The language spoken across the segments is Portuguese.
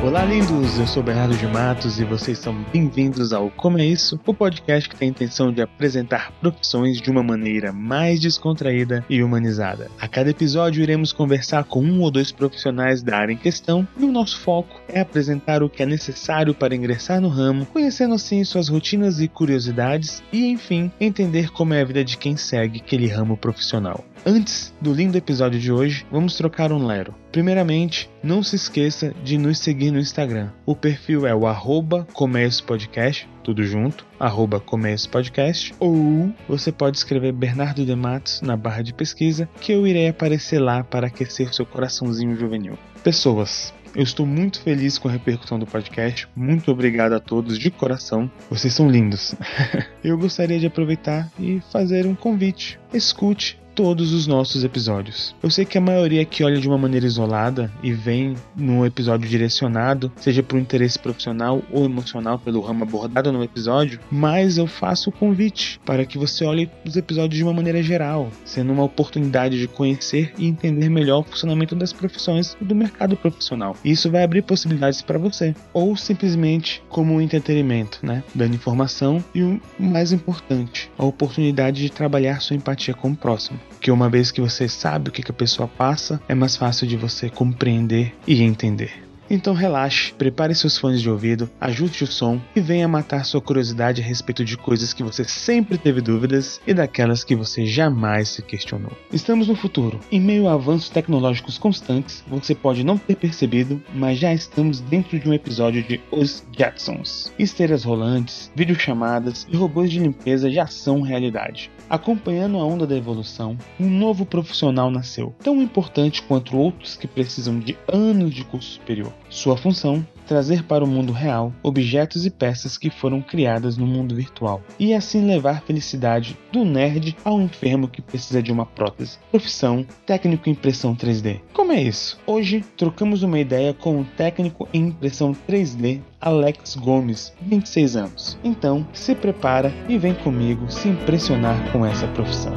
Olá, lindos! Eu sou Bernardo de Matos e vocês são bem-vindos ao Como é Isso, o podcast que tem a intenção de apresentar profissões de uma maneira mais descontraída e humanizada. A cada episódio iremos conversar com um ou dois profissionais da área em questão e o nosso foco é apresentar o que é necessário para ingressar no ramo, conhecendo assim suas rotinas e curiosidades e, enfim, entender como é a vida de quem segue aquele ramo profissional. Antes do lindo episódio de hoje, vamos trocar um lero. Primeiramente, não se esqueça de nos seguir no Instagram. O perfil é o arroba Comércio Podcast, tudo junto, arroba Comércio Podcast, ou você pode escrever Bernardo de Matos na barra de pesquisa, que eu irei aparecer lá para aquecer seu coraçãozinho juvenil. Pessoas, eu estou muito feliz com a repercussão do podcast. Muito obrigado a todos de coração. Vocês são lindos. Eu gostaria de aproveitar e fazer um convite. Escute todos os nossos episódios. Eu sei que a maioria aqui olha de uma maneira isolada e vem num episódio direcionado, seja por interesse profissional ou emocional pelo ramo abordado no episódio, mas eu faço o convite para que você olhe os episódios de uma maneira geral, sendo uma oportunidade de conhecer e entender melhor o funcionamento das profissões e do mercado profissional. Isso vai abrir possibilidades para você, ou simplesmente como um entretenimento, né? Dando informação e o mais importante, a oportunidade de trabalhar sua empatia com o próximo. Porque uma vez que você sabe o que, que a pessoa passa, é mais fácil de você compreender e entender. Então relaxe, prepare seus fones de ouvido, ajuste o som e venha matar sua curiosidade a respeito de coisas que você sempre teve dúvidas e daquelas que você jamais se questionou. Estamos no futuro. Em meio a avanços tecnológicos constantes, você pode não ter percebido, mas já estamos dentro de um episódio de Os Jetsons. Esteiras rolantes, videochamadas e robôs de limpeza já são realidade. Acompanhando a onda da evolução, um novo profissional nasceu, tão importante quanto outros que precisam de anos de curso superior. Sua função trazer para o mundo real objetos e peças que foram criadas no mundo virtual, e assim levar felicidade do nerd ao enfermo que precisa de uma prótese. Profissão: técnico em impressão 3D. Como é isso? Hoje trocamos uma ideia com o técnico em impressão 3D Alex Gomes, 26 anos. Então, se prepara e vem comigo se impressionar com essa profissão.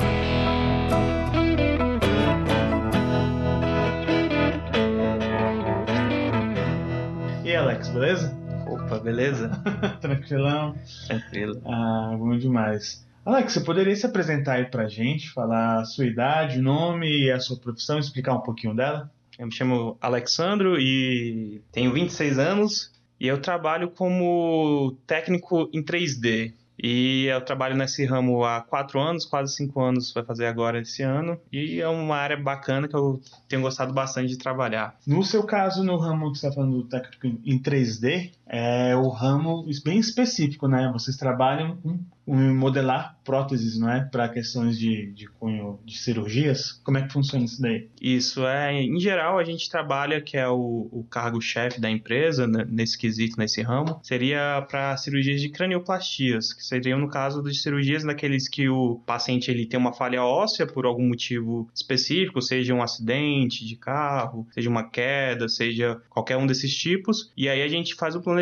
Alex, beleza? Opa, beleza? Tranquilão? Tranquilo. Ah, bom demais. Alex, você poderia se apresentar aí pra gente, falar a sua idade, o nome e a sua profissão, explicar um pouquinho dela? Eu me chamo Alexandro e tenho 26 anos e eu trabalho como técnico em 3D. E eu trabalho nesse ramo há quatro anos, quase cinco anos vai fazer agora esse ano. E é uma área bacana que eu tenho gostado bastante de trabalhar. No seu caso, no ramo que você está falando do técnico em 3D, é o ramo bem específico, né? Vocês trabalham com modelar próteses, não é? Para questões de, de cunho de cirurgias. Como é que funciona isso daí? Isso é, em geral, a gente trabalha, que é o, o cargo-chefe da empresa, né, nesse quesito, nesse ramo, seria para cirurgias de cranioplastias, que seriam, no caso, de cirurgias naqueles que o paciente ele tem uma falha óssea por algum motivo específico, seja um acidente de carro, seja uma queda, seja qualquer um desses tipos, e aí a gente faz o planejamento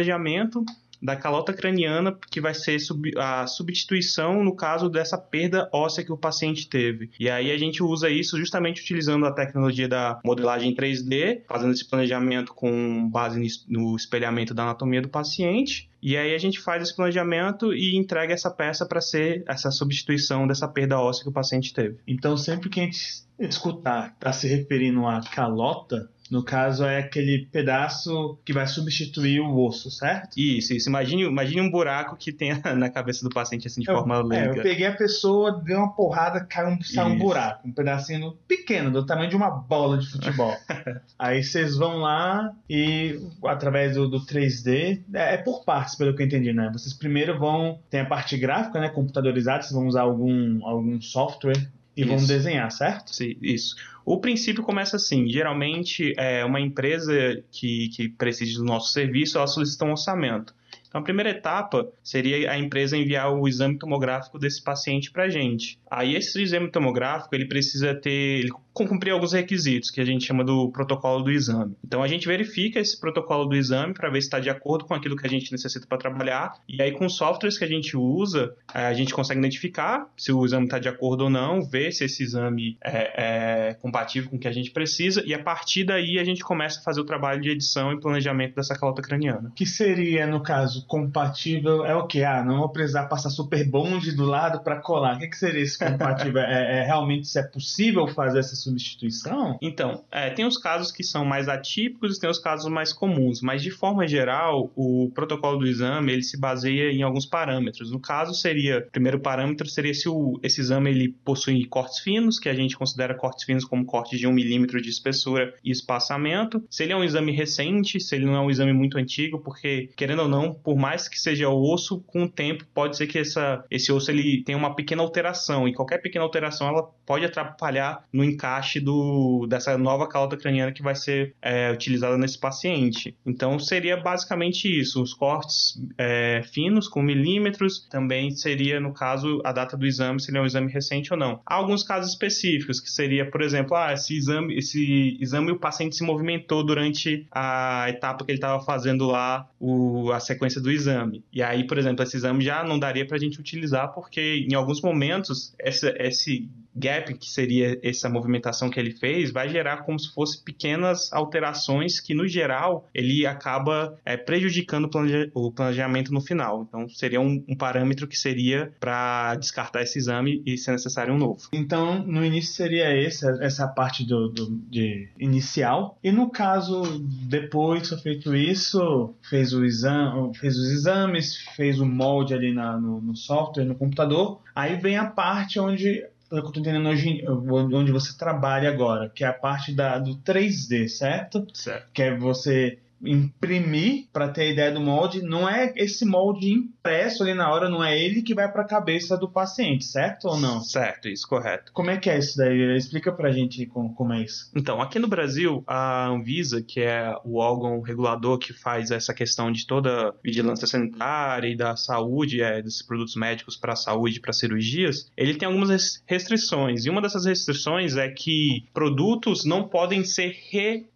da calota craniana, que vai ser a substituição no caso dessa perda óssea que o paciente teve. E aí a gente usa isso justamente utilizando a tecnologia da modelagem 3D, fazendo esse planejamento com base no espelhamento da anatomia do paciente. E aí a gente faz esse planejamento e entrega essa peça para ser essa substituição dessa perda óssea que o paciente teve. Então, sempre que a gente escutar está se referindo à calota, no caso, é aquele pedaço que vai substituir o osso, certo? Isso, isso. Imagine, imagine um buraco que tem na cabeça do paciente, assim, de eu, forma leiga. É, eu peguei a pessoa, dei uma porrada, caiu um, saiu um buraco. Um pedacinho pequeno, do tamanho de uma bola de futebol. Aí vocês vão lá e, através do, do 3D, é, é, por partes, pelo que eu entendi, né? Vocês primeiro vão... Tem a parte gráfica, né? Computadorizada, vocês vão usar algum, algum software e isso. vão desenhar, certo? Sim, isso. O princípio começa assim: geralmente, é, uma empresa que, que precisa do nosso serviço, ela solicita um orçamento. Então, a primeira etapa seria a empresa enviar o exame tomográfico desse paciente para a gente. Aí, esse exame tomográfico, ele precisa ter, ele cumprir alguns requisitos que a gente chama do protocolo do exame. Então a gente verifica esse protocolo do exame para ver se está de acordo com aquilo que a gente necessita para trabalhar. E aí, com os softwares que a gente usa, eh, a gente consegue identificar se o exame está de acordo ou não, ver se esse exame é, é compatível com o que a gente precisa, e a partir daí a gente começa a fazer o trabalho de edição e planejamento dessa calota craniana. Que seria, no caso, compatível? É o que? Ah, não vou precisar passar super bonde do lado para colar. O que, que seria esse compatível? é, é, realmente se é possível fazer essa substituição? Então, é, tem os casos que são mais atípicos e tem os casos mais comuns, mas de forma geral, o protocolo do exame ele se baseia em alguns parâmetros. No caso, seria o primeiro parâmetro seria se o, esse exame ele possui cortes finos, que a gente considera cortes finos como cortes de um milímetro de espessura e espaçamento. Se ele é um exame recente, se ele não é um exame muito antigo, porque querendo ou não, por mais que seja osso, com o tempo pode ser que essa, esse osso ele tenha uma pequena alteração e qualquer pequena alteração ela pode atrapalhar no encaixe do, dessa nova calota craniana que vai ser é, utilizada nesse paciente. Então seria basicamente isso, os cortes é, finos com milímetros, também seria no caso a data do exame, se ele é um exame recente ou não. Há alguns casos específicos que seria, por exemplo, ah, esse exame, esse exame o paciente se movimentou durante a etapa que ele estava fazendo lá o, a sequência do exame. E aí, por exemplo, esse exame já não daria para a gente utilizar porque em alguns momentos essa, esse gap, que seria essa movimentação que ele fez, vai gerar como se fosse pequenas alterações que, no geral, ele acaba é, prejudicando o planejamento no final. Então, seria um, um parâmetro que seria para descartar esse exame e, se necessário, um novo. Então, no início seria essa, essa parte do, do, de inicial. E no caso, depois de feito isso, fez, o exame, fez os exames, fez o molde ali na, no, no software, no computador. Aí vem a parte onde pelo que eu tô entendendo hoje, onde você trabalha agora, que é a parte da, do 3D, certo? Certo. Que é você imprimir para ter a ideia do molde, não é esse molde impresso ali na hora, não é ele que vai para a cabeça do paciente, certo ou não? Certo, isso, correto. Como é que é isso daí? Explica pra gente como, como é isso. Então, aqui no Brasil, a Anvisa, que é o órgão regulador que faz essa questão de toda vigilância sanitária e da saúde, é, desses produtos médicos para a saúde e para cirurgias, ele tem algumas restrições. E uma dessas restrições é que produtos não podem ser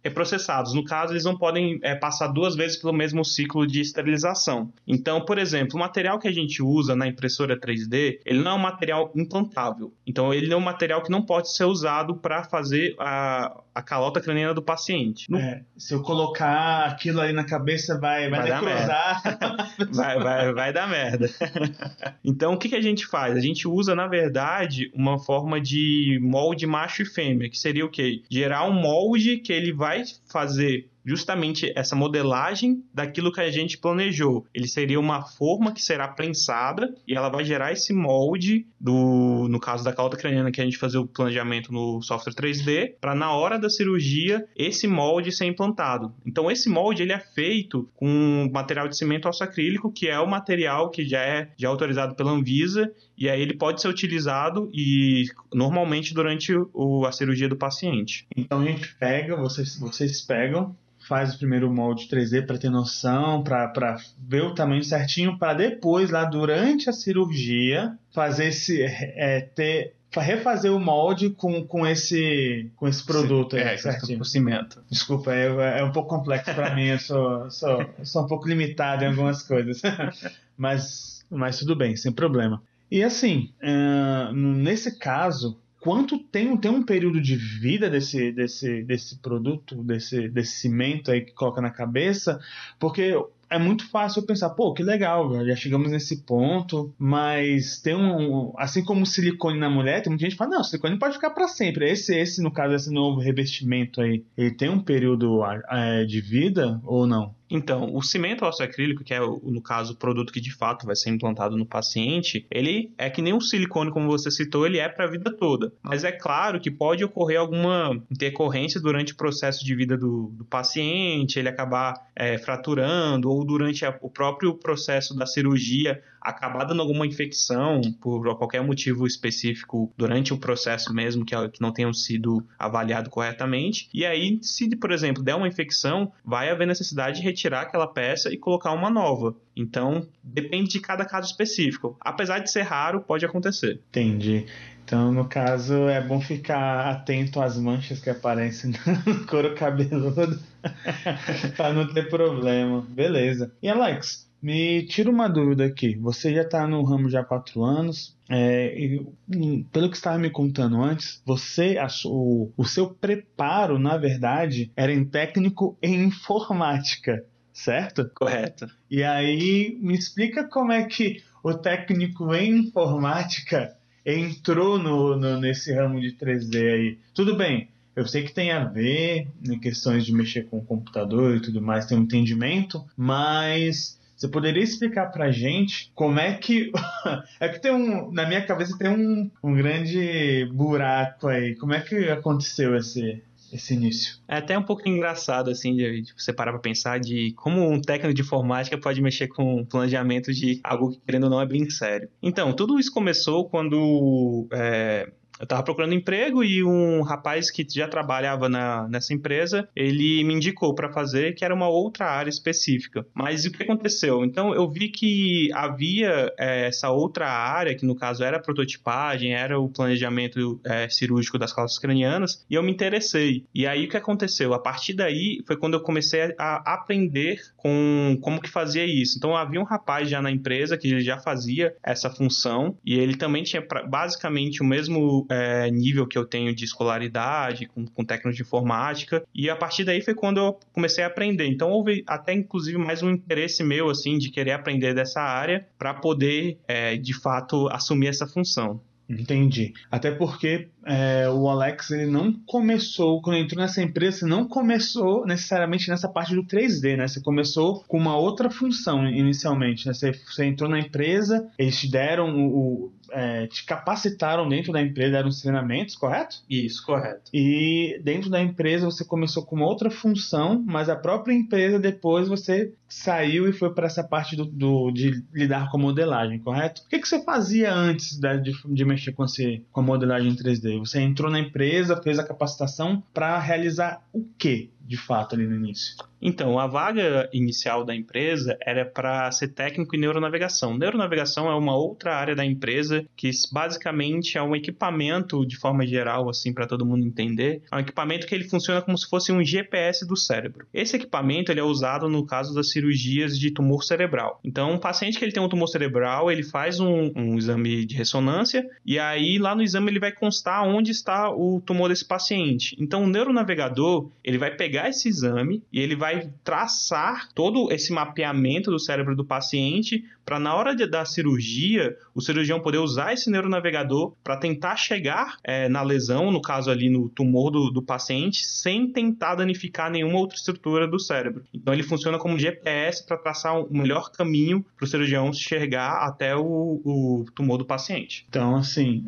reprocessados. No caso, eles não podem é, passar duas vezes pelo mesmo ciclo de esterilização. Então, por exemplo, material que a gente usa na impressora 3D, ele não é um material implantável. Então, ele é um material que não pode ser usado para fazer a, a calota craniana do paciente. É, se eu colocar aquilo aí na cabeça, vai, vai, vai necrosar. vai, vai, vai dar merda. então, o que, que a gente faz? A gente usa, na verdade, uma forma de molde macho e fêmea, que seria o quê? Gerar um molde que ele vai fazer justamente essa modelagem daquilo que a gente planejou. Ele seria uma forma que será prensada e ela vai gerar esse molde do, no caso da calota craniana que a gente fazer o planejamento no software 3D, para na hora da cirurgia esse molde ser implantado. Então esse molde ele é feito com material de cimento aço acrílico, que é o material que já é já é autorizado pela Anvisa e aí ele pode ser utilizado e normalmente durante o, a cirurgia do paciente. Então a gente pega, vocês, vocês pegam faz o primeiro molde 3D para ter noção, para ver o tamanho certinho, para depois, lá durante a cirurgia, fazer esse. É, ter refazer o molde com, com esse com esse produto Sim, aí, é, certinho. Com cimento. Desculpa, é, é um pouco complexo para mim, eu sou, sou, sou um pouco limitado em algumas coisas. mas, mas tudo bem, sem problema. E assim, uh, nesse caso, quanto tem, tem um período de vida desse, desse, desse produto, desse, desse cimento aí que coloca na cabeça, porque é muito fácil eu pensar, pô, que legal, já chegamos nesse ponto, mas tem um. Assim como silicone na mulher, tem muita gente que fala, não, silicone pode ficar para sempre. Esse, esse, no caso, esse novo revestimento aí, ele tem um período é, de vida ou não? Então, o cimento acrílico, que é, no caso, o produto que de fato vai ser implantado no paciente, ele é que nem um silicone, como você citou, ele é para a vida toda. Mas é claro que pode ocorrer alguma intercorrência durante o processo de vida do, do paciente, ele acabar é, fraturando, ou durante a, o próprio processo da cirurgia, acabar dando alguma infecção por qualquer motivo específico durante o processo mesmo que, que não tenham sido avaliado corretamente. E aí, se por exemplo der uma infecção, vai haver necessidade de retirar aquela peça e colocar uma nova. Então, depende de cada caso específico. Apesar de ser raro, pode acontecer. Entendi. Então, no caso, é bom ficar atento às manchas que aparecem no couro cabeludo para não ter problema. Beleza. E Alex, me tira uma dúvida aqui. Você já está no ramo já há quatro anos. É, e, pelo que estava me contando antes, você o, o seu preparo, na verdade, era em técnico em informática, certo? Correto. E aí, me explica como é que o técnico em informática entrou no, no, nesse ramo de 3D aí. Tudo bem, eu sei que tem a ver em questões de mexer com o computador e tudo mais, tem um entendimento, mas você poderia explicar pra gente como é que. é que tem um. Na minha cabeça tem um, um grande buraco aí. Como é que aconteceu esse, esse início. É até um pouco engraçado, assim, de, você parar pra pensar de como um técnico de informática pode mexer com planejamento de algo que, querendo ou não, é bem sério. Então, tudo isso começou quando. É, eu estava procurando emprego e um rapaz que já trabalhava na, nessa empresa, ele me indicou para fazer que era uma outra área específica. Mas o que aconteceu? Então eu vi que havia é, essa outra área, que no caso era a prototipagem, era o planejamento é, cirúrgico das calças cranianas, e eu me interessei. E aí o que aconteceu? A partir daí foi quando eu comecei a aprender com como que fazia isso. Então havia um rapaz já na empresa que ele já fazia essa função e ele também tinha basicamente o mesmo é, nível que eu tenho de escolaridade, com, com técnico de informática, e a partir daí foi quando eu comecei a aprender. Então houve até inclusive mais um interesse meu, assim, de querer aprender dessa área para poder, é, de fato, assumir essa função. Entendi. Até porque é, o Alex ele não começou, quando entrou nessa empresa, não começou necessariamente nessa parte do 3D, né? Você começou com uma outra função inicialmente. Né? Você, você entrou na empresa, eles te deram o, é, te capacitaram dentro da empresa, deram os treinamentos, correto? Isso, correto. E dentro da empresa você começou com uma outra função, mas a própria empresa depois você saiu e foi para essa parte do, do, de lidar com a modelagem, correto? O que, que você fazia antes de, de, de mexer com, esse, com a modelagem em 3D? Você entrou na empresa, fez a capacitação para realizar o que, de fato, ali no início? Então, a vaga inicial da empresa era para ser técnico em neuronavegação. Neuronavegação é uma outra área da empresa que basicamente é um equipamento de forma geral, assim, para todo mundo entender. É um equipamento que ele funciona como se fosse um GPS do cérebro. Esse equipamento ele é usado no caso das cirurgias de tumor cerebral. Então, um paciente que ele tem um tumor cerebral, ele faz um, um exame de ressonância e aí lá no exame ele vai constar onde está o tumor desse paciente. Então, o neuronavegador ele vai pegar esse exame e ele vai traçar todo esse mapeamento do cérebro do paciente para na hora de, da cirurgia o cirurgião poder usar esse neuronavegador para tentar chegar é, na lesão, no caso ali no tumor do, do paciente, sem tentar danificar nenhuma outra estrutura do cérebro. Então ele funciona como GPS para traçar o melhor caminho para o cirurgião chegar até o, o, tumor do paciente. Então assim,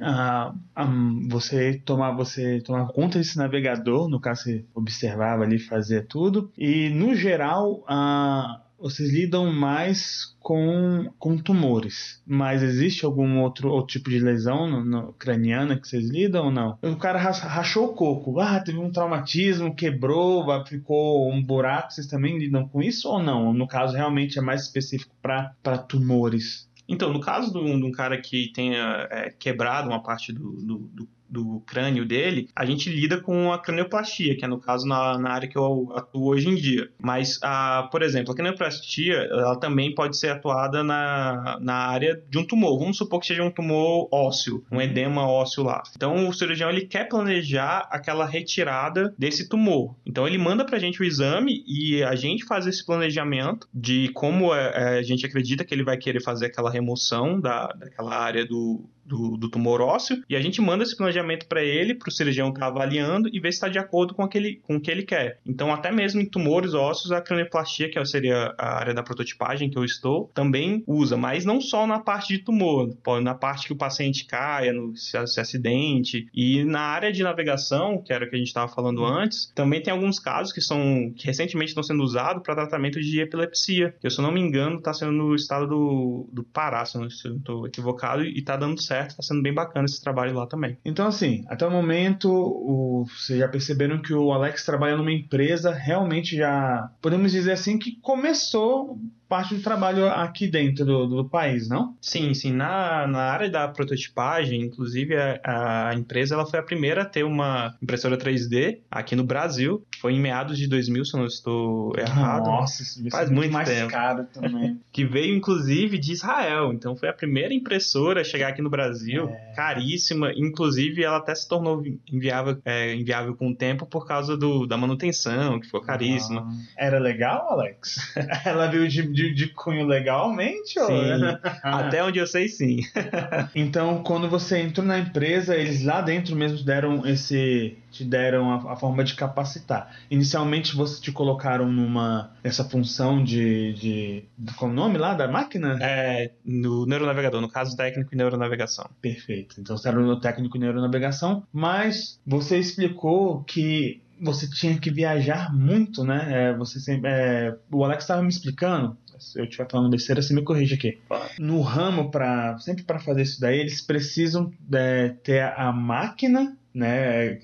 você tomar você tomar conta desse navegador, no caso você observava ali, fazia tudo e no geral a vocês lidam mais com, com tumores, mas existe algum outro, outro tipo de lesão no, no, craniana que vocês lidam ou não? O cara rachou o coco, ah, teve um traumatismo, quebrou, ficou um buraco, vocês também lidam com isso ou não? No caso, realmente é mais específico para tumores? Então, no caso de um, cara que tenha é, quebrado uma parte do, do, do do crânio dele, a gente lida com a cranioplastia, que é no caso na, na área que eu atuo hoje em dia. Mas, a, por exemplo, a cranioplastia, ela também pode ser atuada na, na área de um tumor. Vamos supor que seja um tumor ósseo, um edema ósseo lá. Então, o cirurgião ele quer planejar aquela retirada desse tumor. Então, ele manda pra gente o exame e a gente faz esse planejamento de como é, é, a gente acredita que ele vai querer fazer aquela remoção da, daquela área do, do, do, tumor ósseo e a gente manda esse planejamento para ele, para o cirurgião estar tá avaliando e ver se está de acordo com, aquele, com o que ele quer. Então, até mesmo em tumores ósseos, a cranioplastia, que seria a área da prototipagem que eu estou, também usa, mas não só na parte de tumor, na parte que o paciente caia, no, se, se acidente. E na área de navegação, que era o que a gente estava falando antes, também tem alguns casos que são que recentemente estão sendo usados para tratamento de epilepsia, que se eu não me engano está sendo no estado do, do Pará, se eu não estou equivocado, e está dando certo, está sendo bem bacana esse trabalho lá também. Então, assim, até o momento, o, vocês já perceberam que o Alex trabalha numa empresa realmente já, podemos dizer assim, que começou parte do trabalho aqui dentro do, do, país, não? Sim, sim. Na, na área da prototipagem, inclusive a, a, empresa ela foi a primeira a ter uma impressora 3D aqui no Brasil. Foi em meados de 2000, se eu não estou errado. Nossa, isso faz muito mais tempo. caro também. que veio inclusive de Israel. Então foi a primeira impressora a chegar aqui no Brasil, é... caríssima. Inclusive ela até se tornou inviável, é, inviável com o tempo por causa do, da manutenção, que foi caríssima. Ah, era legal, Alex? ela veio de de, de cunho legalmente? Sim, ou... até onde eu sei, sim. então, quando você entrou na empresa, eles lá dentro mesmo deram esse te deram a, a, forma de capacitar. Inicialmente você te colocaram numa essa função de, de, de qual o nome lá da máquina? É, no neuronavegador, no caso técnico e neuronavegação. Perfeito. Então você era no técnico e neuronavegação, mas você explicou que você tinha que viajar muito, né? É, você sempre, é, o Alex estava me explicando se eu estiver falando besteira, você me corrige aqui. No ramo, para sempre para fazer isso daí, eles precisam é, ter a máquina né,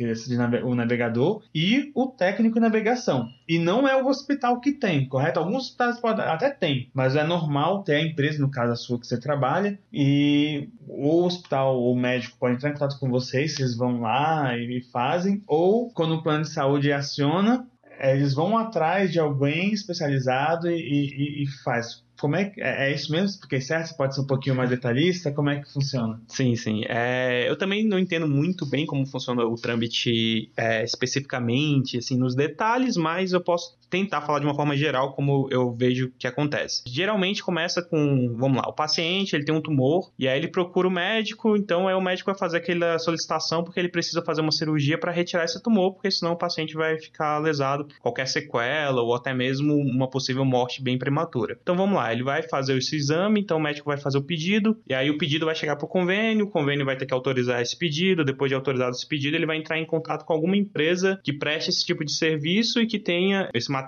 o navegador e o técnico de navegação. E não é o hospital que tem, correto? Alguns hospitais podem, até tem, mas é normal ter a empresa, no caso a sua que você trabalha, e o hospital ou o médico pode entrar em contato com vocês, vocês vão lá e fazem, ou quando o plano de saúde aciona, eles vão atrás de alguém especializado e, e, e faz. Como é, é, é isso mesmo? Porque certo, pode ser um pouquinho mais detalhista. Como é que funciona? Sim, sim. É, eu também não entendo muito bem como funciona o trâmite é, especificamente, assim, nos detalhes, mas eu posso tentar falar de uma forma geral como eu vejo que acontece. Geralmente começa com, vamos lá, o paciente ele tem um tumor e aí ele procura o médico, então é o médico vai fazer aquela solicitação porque ele precisa fazer uma cirurgia para retirar esse tumor, porque senão o paciente vai ficar lesado, qualquer sequela ou até mesmo uma possível morte bem prematura. Então vamos lá, ele vai fazer esse exame, então o médico vai fazer o pedido e aí o pedido vai chegar para o convênio, o convênio vai ter que autorizar esse pedido, depois de autorizado esse pedido ele vai entrar em contato com alguma empresa que preste esse tipo de serviço e que tenha esse material.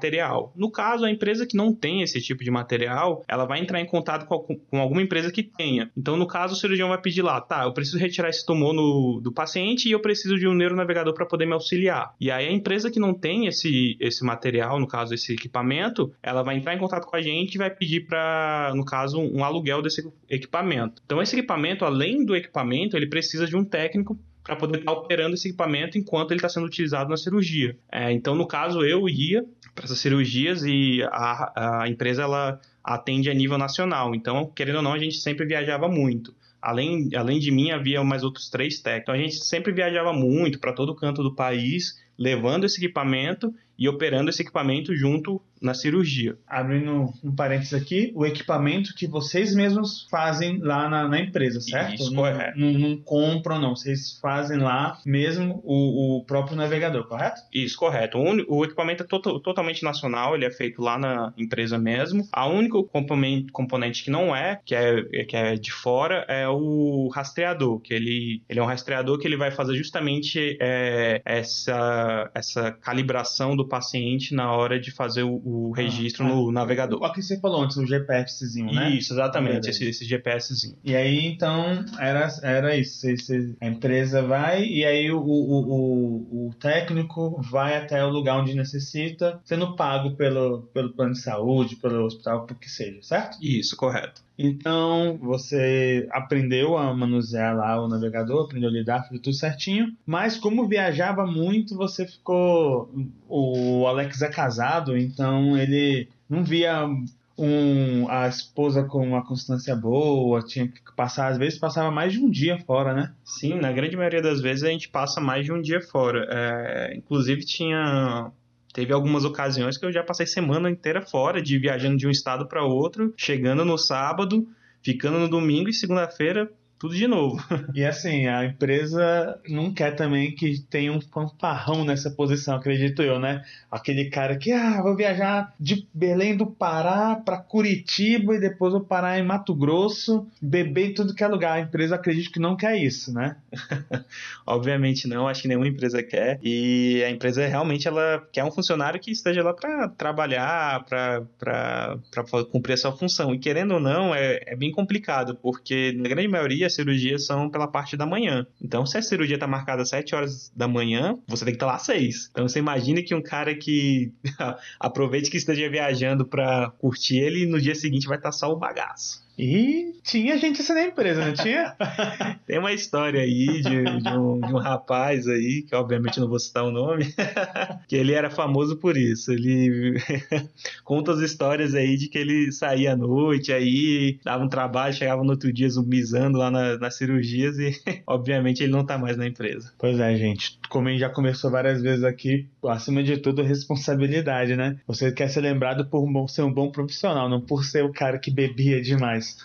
No caso, a empresa que não tem esse tipo de material, ela vai entrar em contato com, com alguma empresa que tenha. Então, no caso, o cirurgião vai pedir lá, tá, eu preciso retirar esse tumor no, do paciente e eu preciso de um neuronavegador para poder me auxiliar. E aí a empresa que não tem esse, esse material, no caso, esse equipamento, ela vai entrar em contato com a gente e vai pedir para, no caso, um aluguel desse equipamento. Então, esse equipamento, além do equipamento, ele precisa de um técnico para poder estar operando esse equipamento enquanto ele está sendo utilizado na cirurgia. É, então, no caso, eu ia para essas cirurgias e a, a empresa ela atende a nível nacional. Então, querendo ou não, a gente sempre viajava muito. Além, além de mim, havia mais outros três técnicos. Então, a gente sempre viajava muito para todo canto do país, levando esse equipamento e operando esse equipamento junto na cirurgia. Abrindo um parênteses aqui, o equipamento que vocês mesmos fazem lá na, na empresa, certo? Isso, não, correto. Não, não, compram, não. Vocês fazem lá mesmo o, o próprio navegador, correto? Isso, correto. O, o equipamento é to totalmente nacional, ele é feito lá na empresa mesmo. A único componente, componente que não é, que é, que é de fora, é o rastreador, que ele, ele é um rastreador que ele vai fazer justamente é, essa, essa calibração do paciente na hora de fazer o, o ah, registro ah, no navegador. O que você falou antes, o GPSzinho, né? Isso, exatamente, esse, esse GPSzinho. E aí, então, era, era isso. a empresa vai e aí o, o, o, o técnico vai até o lugar onde necessita, sendo pago pelo, pelo plano de saúde, pelo hospital, por que seja, certo? Isso, correto. Então você aprendeu a manusear lá o navegador, aprendeu a lidar, fez tudo certinho. Mas como viajava muito, você ficou. O Alex é casado, então ele não via um, a esposa com uma constância boa, tinha que passar, às vezes passava mais de um dia fora, né? Sim, na grande maioria das vezes a gente passa mais de um dia fora. É, inclusive tinha Teve algumas ocasiões que eu já passei semana inteira fora, de viajando de um estado para outro, chegando no sábado, ficando no domingo e segunda-feira tudo de novo. E assim, a empresa não quer também que tenha um fanfarrão nessa posição, acredito eu, né? Aquele cara que, ah, vou viajar de Belém do Pará para Curitiba e depois vou parar em Mato Grosso, beber em tudo que é lugar. A empresa acredito que não quer isso, né? Obviamente não, acho que nenhuma empresa quer. E a empresa realmente ela quer um funcionário que esteja lá para trabalhar, para cumprir a sua função. E querendo ou não, é, é bem complicado, porque na grande maioria as cirurgias são pela parte da manhã. Então, se a cirurgia está marcada às 7 horas da manhã, você tem que estar lá às 6. Então, você imagina que um cara que aproveite que esteja viajando para curtir ele, no dia seguinte vai estar só o bagaço. E tinha gente assim na empresa, não tinha? Tem uma história aí de, de, um, de, um, rapaz aí, que obviamente não vou citar o nome, que ele era famoso por isso. Ele conta as histórias aí de que ele saía à noite, aí dava um trabalho, chegava no outro dia zumbizando lá na, nas cirurgias e obviamente ele não tá mais na empresa. Pois é, gente. Como a gente já conversou várias vezes aqui, acima de tudo, responsabilidade, né? Você quer ser lembrado por ser um bom profissional, não por ser o cara que bebia demais mais.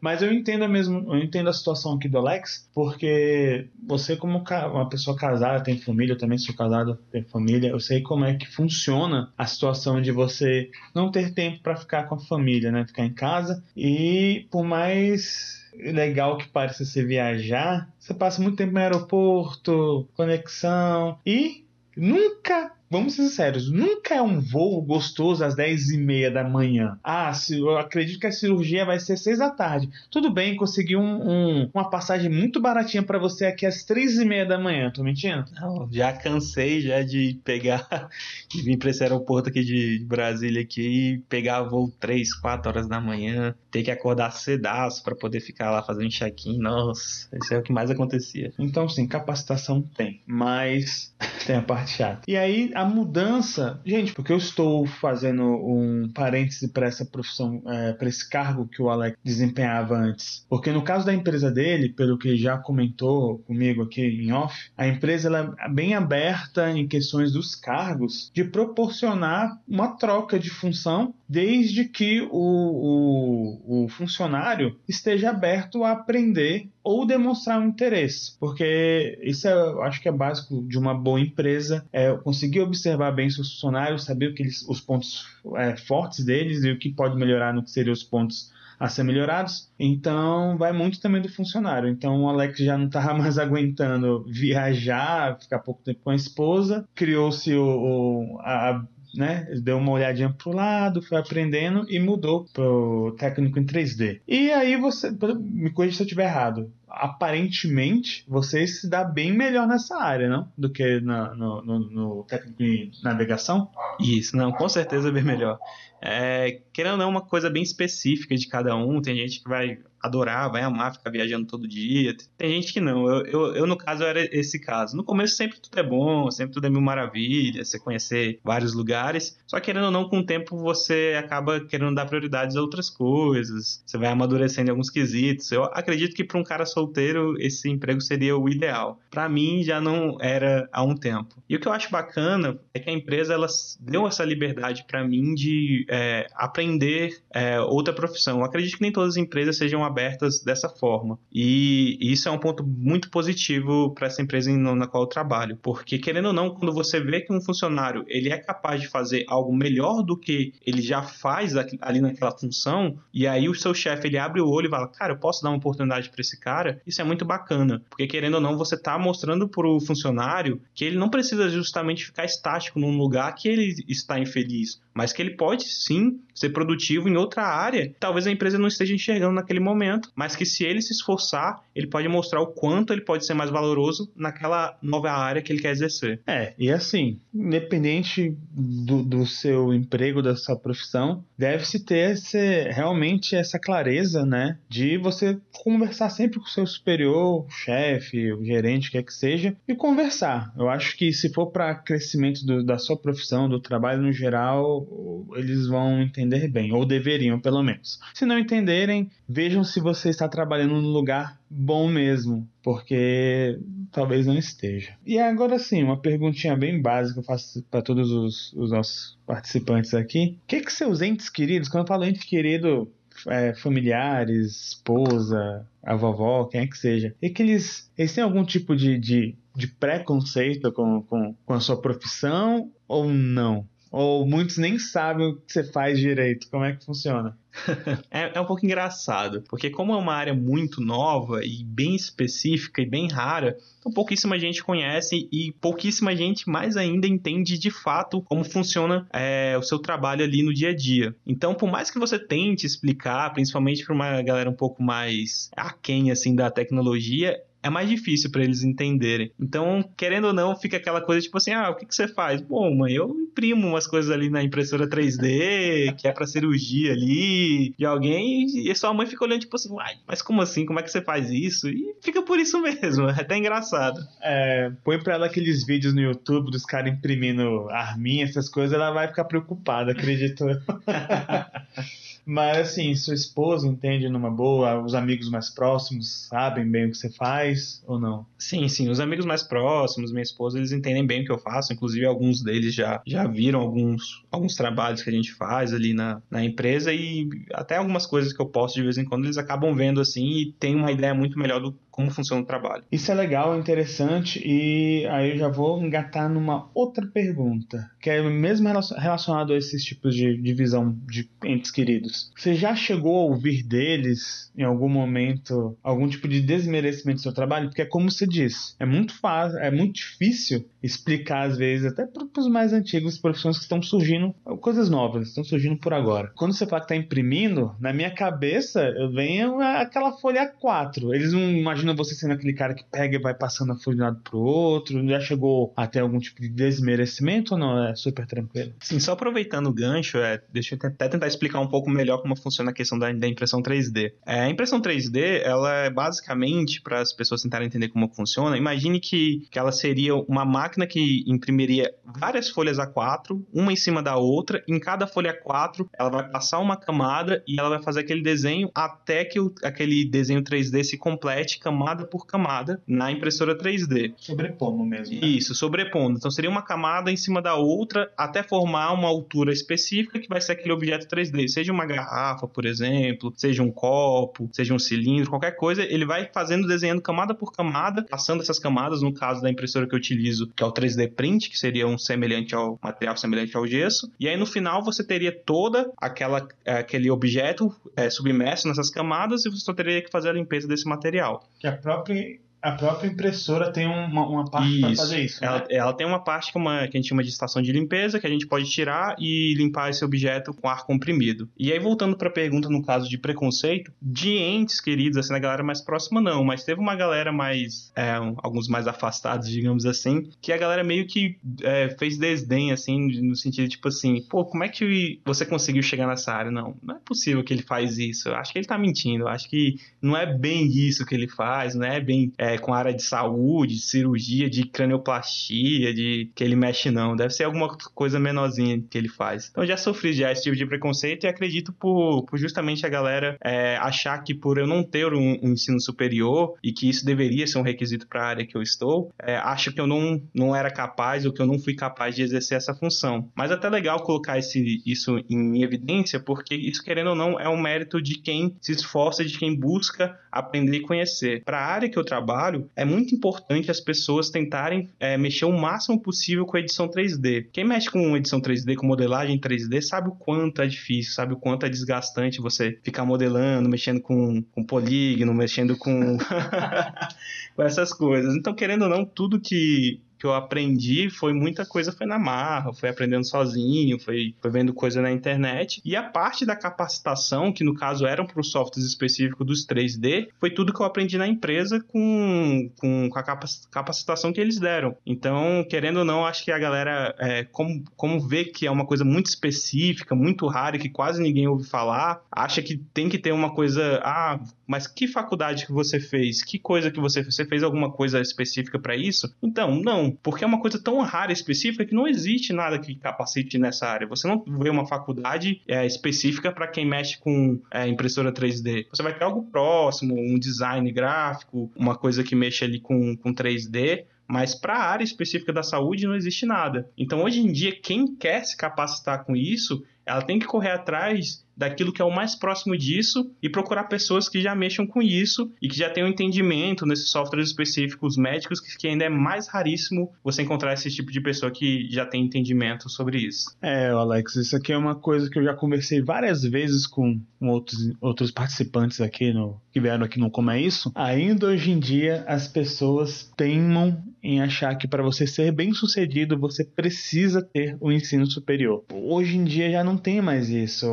Mas eu entendo mesmo, eu entendo a situação aqui do Alex, porque você como uma pessoa casada, tem família, eu também sou casado, tenho família, eu sei como é que funciona a situação de você não ter tempo para ficar com a família, né? Ficar em casa e por mais legal que pareça ser viajar, você passa muito tempo no aeroporto, conexão e nunca vamos ser sinceros, nunca é um voo gostoso às 10 e meia da manhã. Ah, eu acredito que a cirurgia vai ser 6 da tarde. Tudo bem, consegui um, um, uma passagem muito baratinha para você aqui às 3 e meia da manhã. Tô mentindo? Não, já cansei já de pegar e vir para esse aeroporto aqui de Brasília aqui e pegar voo 3, 4 horas da manhã, ter que acordar cedaço para poder ficar lá fazendo check-in. Nossa, isso é o que mais acontecia. Então, sim, capacitação tem, mas tem a parte chata. E aí, a mudança, gente, porque eu estou fazendo um parêntese para essa profissão, é, para esse cargo que o Alex desempenhava antes. Porque no caso da empresa dele, pelo que já comentou comigo aqui em off, a empresa ela é bem aberta em questões dos cargos de proporcionar uma troca de função desde que o, o, o funcionário esteja aberto a aprender ou demonstrar um interesse, porque isso é, eu acho que é básico de uma boa empresa, é conseguir observar bem seus funcionários, saber o que eles, os pontos é, fortes deles e o que pode melhorar no que seriam os pontos a ser melhorados. Então, vai muito também do funcionário. Então, o Alex já não estava mais aguentando viajar, ficar pouco tempo com a esposa, criou-se o, o, a né? Deu uma olhadinha pro lado, foi aprendendo e mudou pro técnico em 3D. E aí você, me corrija se eu estiver errado, aparentemente você se dá bem melhor nessa área, não? Do que na, no, no, no, técnico em navegação? Isso, não, com certeza bem melhor. É, querendo ou não, uma coisa bem específica de cada um. Tem gente que vai adorar, vai amar ficar viajando todo dia. Tem gente que não. Eu, eu, eu, no caso, era esse caso. No começo, sempre tudo é bom, sempre tudo é mil maravilhas, você conhecer vários lugares. Só querendo ou não, com o tempo, você acaba querendo dar prioridades a outras coisas. Você vai amadurecendo em alguns quesitos. Eu acredito que para um cara solteiro, esse emprego seria o ideal. Para mim, já não era há um tempo. E o que eu acho bacana é que a empresa ela deu essa liberdade para mim de é, aprender é, outra profissão. Eu acredito que nem todas as empresas sejam abertas dessa forma. E isso é um ponto muito positivo para essa empresa na qual eu trabalho, porque querendo ou não, quando você vê que um funcionário ele é capaz de fazer algo melhor do que ele já faz ali naquela função, e aí o seu chefe ele abre o olho e fala, cara, eu posso dar uma oportunidade para esse cara. Isso é muito bacana, porque querendo ou não, você está mostrando para o funcionário que ele não precisa justamente ficar estático num lugar que ele está infeliz, mas que ele pode sim ser produtivo em outra área. Talvez a empresa não esteja enxergando naquele momento, mas que se ele se esforçar, ele pode mostrar o quanto ele pode ser mais valoroso naquela nova área que ele quer exercer. É, e assim, independente do, do seu emprego, da sua profissão, deve-se ter esse, realmente essa clareza, né, de você conversar sempre com o seu superior, o chefe, o gerente, quer que seja, e conversar. Eu acho que se for para crescimento do, da sua profissão, do trabalho no geral, eles vão entender bem, ou deveriam pelo menos. Se não entenderem, vejam se você está trabalhando num lugar bom mesmo, porque talvez não esteja. E agora sim, uma perguntinha bem básica eu faço para todos os, os, nossos participantes aqui. O que, que seus entes queridos, quando eu falo ente querido, é, familiares, esposa, a vovó, quem é que seja, e que eles, eles têm algum tipo de, de, de preconceito com, com, com a sua profissão ou não? Ou muitos nem sabem o que você faz direito. Como é que funciona? é, é, um pouco engraçado, porque como é uma área muito nova e bem específica e bem rara, então pouquíssima gente conhece e pouquíssima gente mais ainda entende de fato como funciona é, o seu trabalho ali no dia a dia. Então, por mais que você tente explicar, principalmente para uma galera um pouco mais aquém assim da tecnologia, é mais difícil para eles entenderem. Então, querendo ou não, fica aquela coisa tipo assim: ah, o que, que você faz? Bom, mãe, eu imprimo umas coisas ali na impressora 3D, que é para cirurgia ali, de alguém, e sua mãe fica olhando tipo assim: uai, mas como assim? Como é que você faz isso? E fica por isso mesmo, é até engraçado. É, põe pra ela aqueles vídeos no YouTube dos caras imprimindo arminha, essas coisas, ela vai ficar preocupada, acredito. Mas assim, sua esposa entende numa boa, os amigos mais próximos sabem bem o que você faz ou não? Sim, sim, os amigos mais próximos, minha esposa, eles entendem bem o que eu faço, inclusive alguns deles já, já viram alguns, alguns trabalhos que a gente faz ali na, na empresa e até algumas coisas que eu posto de vez em quando eles acabam vendo assim e tem uma ideia muito melhor do como funciona o trabalho. Isso é legal, interessante e aí eu já vou engatar numa outra pergunta, que é mesmo relacionado a esses tipos de divisão de entes queridos. Você já chegou a ouvir deles em algum momento algum tipo de desmerecimento do seu trabalho? Porque é como você disse, é muito fácil, é muito difícil explicar às vezes até para os mais antigos profissões que estão surgindo, coisas novas, estão surgindo por agora. Quando você fala que está imprimindo, na minha cabeça eu venho aquela folha A4. Eles não imaginam imagina você sendo aquele cara que pega e vai passando a folha de um lado pro outro. Já chegou até algum tipo de desmerecimento ou não? É super tranquilo? Sim, só aproveitando o gancho, é, deixa eu até tentar explicar um pouco melhor como funciona a questão da, da impressão 3D. É, a impressão 3D, ela é basicamente, para as pessoas tentarem entender como funciona, imagine que, que ela seria uma máquina que imprimiria várias folhas A4, uma em cima da outra. Em cada folha A4, ela vai passar uma camada e ela vai fazer aquele desenho até que o, aquele desenho 3D se complete camada por camada na impressora 3D. Sobrepondo mesmo. Né? Isso, sobrepondo. Então seria uma camada em cima da outra até formar uma altura específica que vai ser aquele objeto 3D. Seja uma garrafa, por exemplo, seja um copo, seja um cilindro, qualquer coisa, ele vai fazendo, desenhando camada por camada, passando essas camadas, no caso da impressora que eu utilizo, que é o 3D Print, que seria um semelhante ao material semelhante ao gesso. E aí no final você teria toda aquela aquele objeto é, submerso nessas camadas e você só teria que fazer a limpeza desse material que a própria a própria impressora tem uma, uma parte para fazer isso. Ela, né? ela, tem uma parte que, é uma, que a gente chama de estação de limpeza, que a gente pode tirar e limpar esse objeto com ar comprimido. E aí, voltando para a pergunta no caso de preconceito, de entes queridos, assim, da galera mais próxima, não, mas teve uma galera mais. É, alguns mais afastados, digamos assim, que a galera meio que é, fez desdém, assim, no sentido tipo assim, pô, como é que você conseguiu chegar nessa área? Não, não é possível que ele faz isso. Eu acho que ele tá mentindo. Eu acho que não é bem isso que ele faz, não é bem. É, com a área de saúde, de cirurgia, de cranioplastia, de que ele mexe não. Deve ser alguma coisa menorzinha que ele faz. Então já sofri já esse tipo de preconceito e acredito por, por justamente a galera é, achar que por eu não ter um, um, ensino superior e que isso deveria ser um requisito para a área que eu estou, é, acho que eu não, não era capaz ou que eu não fui capaz de exercer essa função. Mas é até legal colocar esse, isso em evidência, porque isso, querendo ou não, é um mérito de quem se esforça, de quem busca aprender e conhecer. Para a área que eu trabalho, trabalho, é muito importante as pessoas tentarem é, mexer o máximo possível com a edição 3D. Quem mexe com edição 3D, com modelagem 3D, sabe o quanto é difícil, sabe o quanto é desgastante você ficar modelando, mexendo com, com polígono, mexendo com, com essas coisas. Então, querendo ou não, tudo que que eu aprendi foi muita coisa foi na marra, foi aprendendo sozinho, foi, foi vendo coisa na internet. E a parte da capacitação, que no caso eram para os softwares específicos dos 3D, foi tudo que eu aprendi na empresa com, com, com a capacitação que eles deram. Então, querendo ou não, acho que a galera, é, como, como vê que é uma coisa muito específica, muito rara, que quase ninguém ouve falar, acha que tem que ter uma coisa. Ah, mas que faculdade que você fez? Que coisa que você fez? Você fez alguma coisa específica para isso? Então, não porque é uma coisa tão rara e específica que não existe nada que capacite nessa área. Você não vê uma faculdade é, específica para quem mexe com é, impressora 3D. Você vai ter algo próximo, um design gráfico, uma coisa que mexe ali com, com 3D, mas para a área específica da saúde não existe nada. Então, hoje em dia, quem quer se capacitar com isso, ela tem que correr atrás daquilo que é o mais próximo disso e procurar pessoas que já mexam com isso e que já tenham entendimento nesses softwares específicos médicos, que ainda é mais raríssimo você encontrar esse tipo de pessoa que já tem entendimento sobre isso. É, Alex, isso aqui é uma coisa que eu já conversei várias vezes com outros, outros participantes aqui no que vieram aqui no Como é Isso. Ainda hoje em dia as pessoas teimam em achar que para você ser bem sucedido você precisa ter o ensino superior. Hoje em dia já não tem mais isso.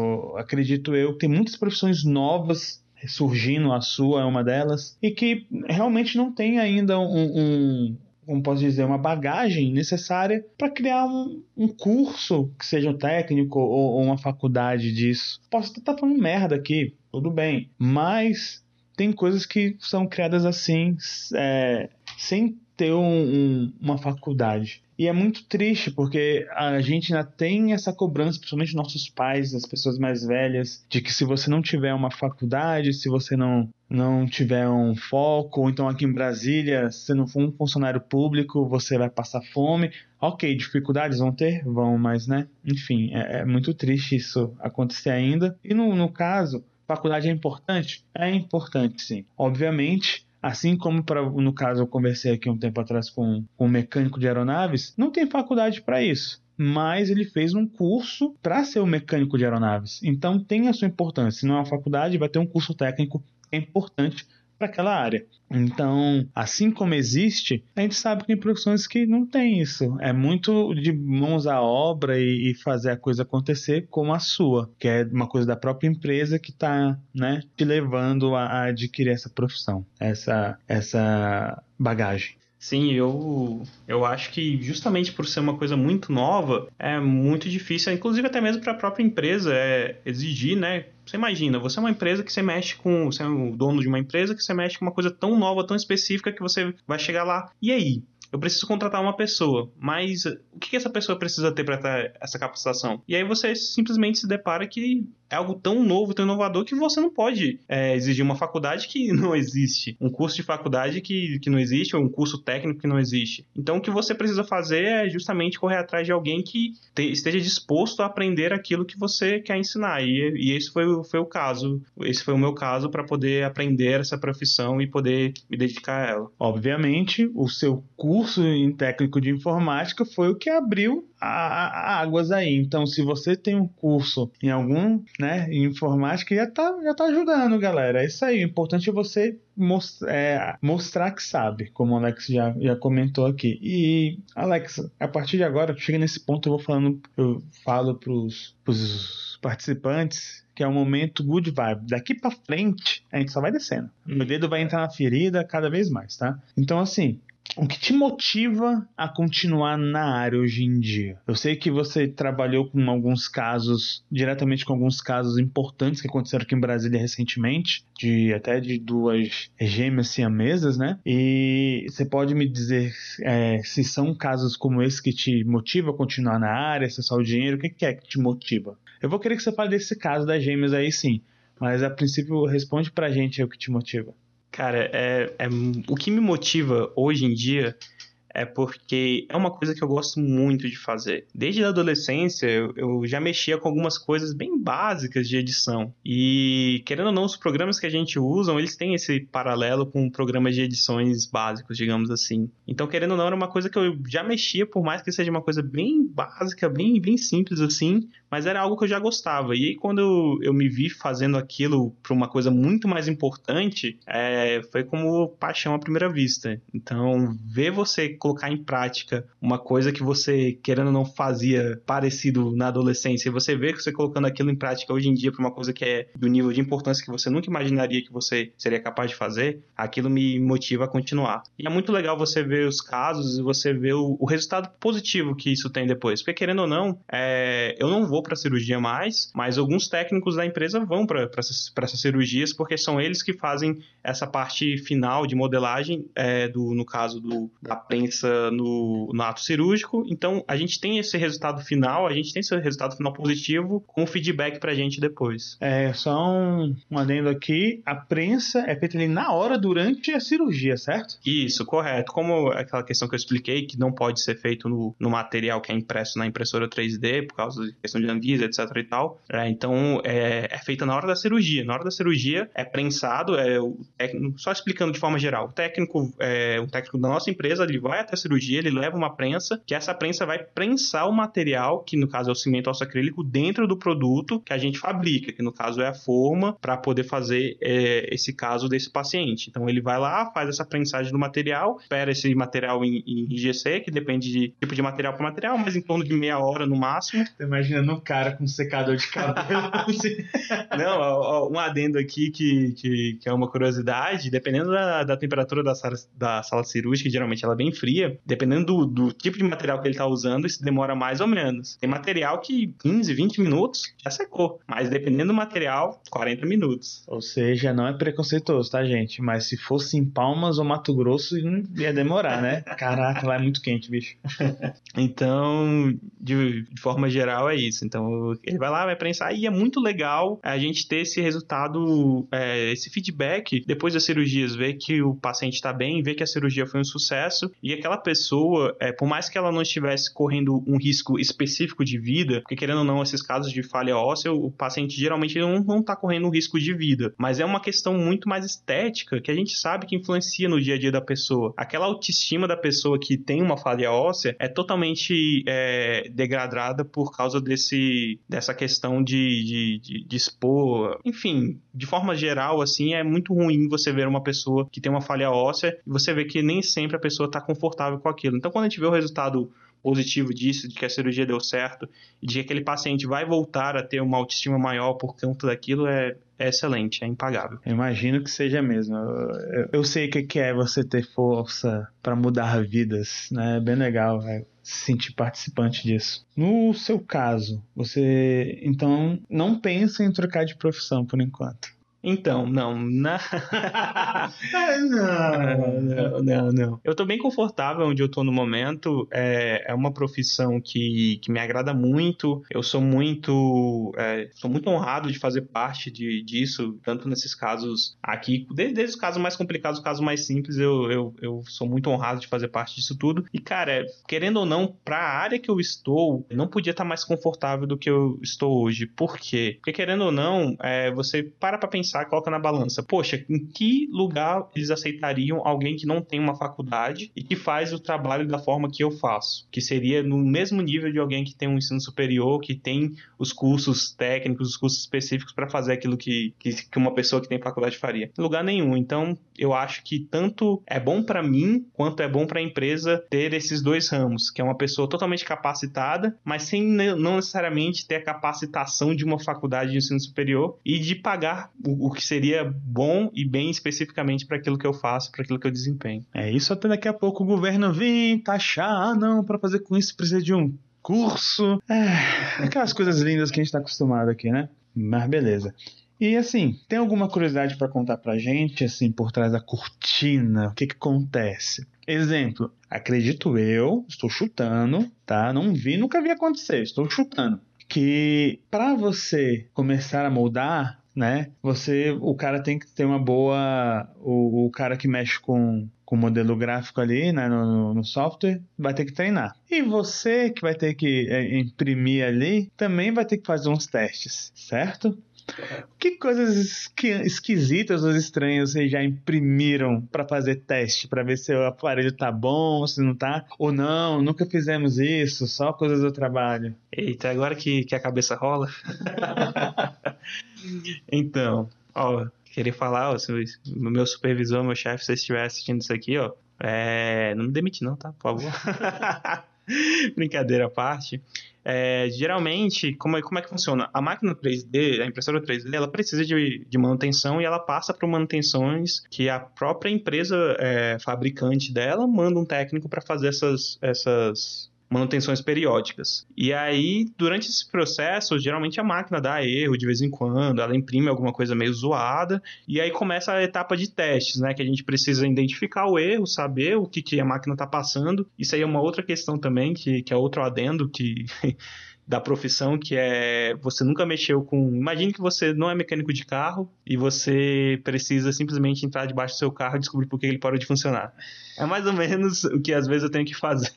Acredito eu tem muitas profissões novas surgindo, a sua é uma delas, e que realmente não tem ainda um, um como posso dizer, uma bagagem necessária para criar um, um, curso que seja um técnico ou, ou uma faculdade disso. Posso estar falando merda aqui, tudo bem, mas tem coisas que são criadas assim, é, sem ter um, um, uma faculdade. E é muito triste porque a gente ainda tem essa cobrança, principalmente nossos pais, as pessoas mais velhas, de que se você não tiver uma faculdade, se você não, não tiver um foco, ou então aqui em Brasília, se não for um funcionário público, você vai passar fome. Ok, dificuldades vão ter? Vão, mas né? Enfim, é, é muito triste isso acontecer ainda. E no, no caso, faculdade é importante? É importante, sim. Obviamente, Assim como, pra, no caso, eu conversei aqui um tempo atrás com, com um mecânico de aeronaves, não tem faculdade para isso. Mas ele fez um curso para ser um mecânico de aeronaves. Então tem a sua importância. Se não é uma faculdade, vai ter um curso técnico é importante para aquela área. Então, assim como existe, a gente sabe que tem profissões que não tem isso. É muito de mãos à obra e, e fazer a coisa acontecer como a sua, que é uma coisa da própria empresa que está né, te levando a, a adquirir essa profissão, essa, essa bagagem. Sim, eu, eu acho que justamente por ser uma coisa muito nova, é muito difícil, inclusive até mesmo para a própria empresa, é exigir, né? Você imagina, você é uma empresa que você mexe com. Você é o dono de uma empresa que você mexe com uma coisa tão nova, tão específica que você vai chegar lá. E aí? eu preciso contratar uma pessoa, mas o que essa pessoa precisa ter para ter essa capacitação? E aí você simplesmente se depara que é algo tão novo, tão inovador, que você não pode é, exigir uma faculdade que não existe, um curso de faculdade que, que não existe, ou um curso técnico que não existe. Então, o que você precisa fazer é justamente correr atrás de alguém que te, esteja disposto a aprender aquilo que você quer ensinar. E, e esse foi, foi o caso, esse foi o meu caso para poder aprender essa profissão e poder me dedicar a ela. Obviamente, o seu curso em técnico de informática foi o que abriu a, a, águas aí. Então, se você tem um curso em algum né, em informática, já tá, já tá ajudando, galera. É isso aí. O importante é você most, é, mostrar que sabe, como o Alex já, já comentou aqui. E, Alex, a partir de agora, chega nesse ponto, eu vou falando, eu falo pros, pros participantes que é o momento good vibe. Daqui para frente, a gente só vai descendo. Meu dedo vai entrar na ferida cada vez mais, tá? Então, assim, o que te motiva a continuar na área hoje em dia? Eu sei que você trabalhou com alguns casos, diretamente com alguns casos importantes que aconteceram aqui em Brasília recentemente, de até de duas gêmeas siamesas, né? E você pode me dizer é, se são casos como esse que te motiva a continuar na área, se é só o dinheiro, o que, é que te motiva? Eu vou querer que você fale desse caso das gêmeas aí sim, mas a princípio responde pra gente o que te motiva. Cara, é, é, o que me motiva hoje em dia é porque é uma coisa que eu gosto muito de fazer. Desde a adolescência, eu, já mexia com algumas coisas bem básicas de edição. E, querendo ou não, os programas que a gente usa, eles têm esse paralelo com programas de edições básicos, digamos assim. Então, querendo ou não, era uma coisa que eu já mexia, por mais que seja uma coisa bem básica, bem, bem simples assim, mas era algo que eu já gostava. E aí, quando eu, eu me vi fazendo aquilo para uma coisa muito mais importante, é, foi como paixão à primeira vista. Então, ver você colocar em prática uma coisa que você, querendo ou não, fazia parecido na adolescência, e você vê que você colocando aquilo em prática hoje em dia para uma coisa que é do nível de importância que você nunca imaginaria que você seria capaz de fazer, aquilo me motiva a continuar. E é muito legal você ver os casos e você ver o, o resultado positivo que isso tem depois. Porque, querendo ou não, é, eu não vou para cirurgia mais, mas alguns técnicos da empresa vão para essas, essas cirurgias porque são eles que fazem essa parte final de modelagem, é, do, no caso do, da prensa prensa no, no ato cirúrgico. Então, a gente tem esse resultado final, a gente tem esse resultado final positivo com feedback pra gente depois. É, só um, um adendo aqui, a prensa é feita ali na hora, durante a cirurgia, certo? Isso, correto. Como aquela questão que eu expliquei, que não pode ser feito no, no material que é impresso na impressora 3D, por causa da questão de Anvisa, etc e tal. É, então, é, é feita na hora da cirurgia. Na hora da cirurgia, é prensado, é o técnico, só explicando de forma geral, o técnico, é, o técnico da nossa empresa, ele vai até a cirurgia, ele leva uma prensa, que essa prensa vai prensar o material, que no caso é o cimento osso acrílico, dentro do produto que a gente fabrica, que no caso é a forma, para poder fazer é, esse caso desse paciente. Então ele vai lá, faz essa prensagem do material, espera esse material em, em IGC, que depende de tipo de material para material, mas em torno de meia hora no máximo. Tô imaginando um cara com secador de cabelo. Não, ó, ó, um adendo aqui que, que, que, é uma curiosidade, dependendo da, da temperatura da sala, da sala cirúrgica, geralmente ela é bem fria, dependendo do, do tipo de material que ele está usando, isso demora mais ou menos. Tem material que 15, 20 minutos já secou, mas dependendo do material, 40 minutos. Ou seja, não é preconceituoso, tá, gente? Mas se fosse em Palmas ou Mato Grosso, ia demorar, né? Caraca, lá é muito quente, bicho. então, de, de, forma geral, é isso. Então, ele vai lá, vai prensar, e é muito legal a gente ter esse resultado, é, esse feedback depois das cirurgias, ver que o paciente está bem, ver que a cirurgia foi um sucesso, e aquela pessoa, é, por mais que ela não estivesse correndo um risco específico de vida, porque querendo ou não, esses casos de falha óssea, o paciente geralmente não está correndo um risco de vida, mas é uma questão muito mais estética que a gente sabe que influencia no dia a dia da pessoa. Aquela autoestima da pessoa que tem uma falha óssea é totalmente é, degradada por causa desse, dessa questão de, de, de, de expor. Enfim, de forma geral, assim, é muito ruim você ver uma pessoa que tem uma falha óssea e você vê que nem sempre a pessoa está confortável com aquilo. Então, quando a gente vê o resultado positivo disso, de que a cirurgia deu certo, e de que aquele paciente vai voltar a ter uma autoestima maior por conta daquilo, é, é excelente, é impagável. Eu imagino que seja mesmo. Eu, eu sei o que é você ter força para mudar vidas, né? É bem legal, é se sentir participante disso. No seu caso, você então não pensa em trocar de profissão por enquanto. Então, não. Na... não, não, não, não. Eu tô bem confortável onde eu tô no momento. É, é uma profissão que, que me agrada muito. Eu sou muito. É, sou muito honrado de fazer parte de, disso, tanto nesses casos aqui, desde, desde os casos mais complicados, os casos mais simples, eu, eu, eu sou muito honrado de fazer parte disso tudo. E, cara, querendo ou não, pra área que eu estou, não podia estar mais confortável do que eu estou hoje. Por quê? Porque, querendo ou não, é, você para pra pensar pensar, coloca na balança. Poxa, em que lugar eles aceitariam alguém que não tem uma faculdade e que faz o trabalho da forma que eu faço? Que seria no mesmo nível de alguém que tem um ensino superior, que tem os cursos técnicos, os cursos específicos para fazer aquilo que, que, que, uma pessoa que tem faculdade faria. Lugar nenhum. Então, eu acho que tanto é bom para mim quanto é bom para a empresa ter esses dois ramos, que é uma pessoa totalmente capacitada, mas sem não necessariamente ter a capacitação de uma faculdade de ensino superior e de pagar o o que seria bom e bem especificamente para aquilo que eu faço, para aquilo que eu desempenho. É isso até daqui a pouco o governo vem taxar, ah não, para fazer com isso precisa de um curso. É, aquelas coisas lindas que a gente está acostumado aqui, né? Mas beleza. E assim, tem alguma curiosidade para contar pra gente, assim, por trás da cortina? O que que acontece? Exemplo, acredito eu, estou chutando, tá? Não vi, nunca vi acontecer, estou chutando. Que para você começar a moldar, né? Você, o cara tem que ter uma boa, o, o cara que mexe com com modelo gráfico ali né, no, no, software, vai ter que treinar. E você que vai ter que é, imprimir ali, também vai ter que fazer uns testes, certo? Que coisas esquisitas ou estranhas vocês já imprimiram para fazer teste, para ver se o aparelho tá bom, se não tá, ou não, nunca fizemos isso, só coisas do trabalho. Eita, agora que, que a cabeça rola. então, ó, queria falar, ó, se o meu supervisor, meu chefe, se estiver assistindo isso aqui, ó, é, não me demite não, tá? Por favor. Brincadeira à parte. É, geralmente, como é, como é que funciona? A máquina 3D, a impressora 3D, ela precisa de, de manutenção e ela passa por manutenções que a própria empresa é, fabricante dela manda um técnico para fazer essas, essas manutenções periódicas. E aí, durante esse processo, geralmente a máquina dá erro de vez em quando, ela imprime alguma coisa meio zoada, e aí começa a etapa de testes, né? Que a gente precisa identificar o erro, saber o que, que a máquina está passando. Isso aí é uma outra questão também, que, que é outro adendo que. da profissão, que é você nunca mexeu com. Imagine que você não é mecânico de carro e você precisa simplesmente entrar debaixo do seu carro e descobrir por que ele parou de funcionar. É mais ou menos o que às vezes eu tenho que fazer,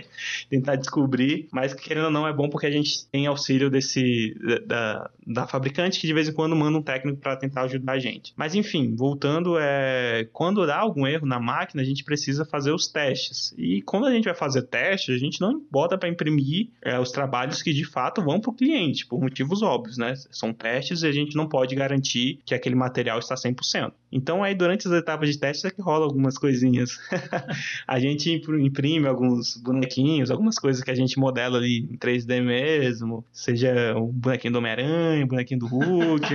tentar descobrir, mas querendo ou não é bom porque a gente tem auxílio desse da, da fabricante que de vez em quando manda um técnico para tentar ajudar a gente. Mas enfim, voltando, é, quando dá algum erro na máquina, a gente precisa fazer os testes. E quando a gente vai fazer teste, a gente não bota para imprimir é, os trabalhos que de fato vão para o cliente, por motivos óbvios, né? São testes e a gente não pode garantir que aquele material está 100%. Então aí durante as etapas de teste é que rola algumas coisinhas. a gente imprime alguns bonequinhos, algumas coisas que a gente modela ali em 3D mesmo, seja o bonequinho do Homem-Aranha, o bonequinho do Hulk,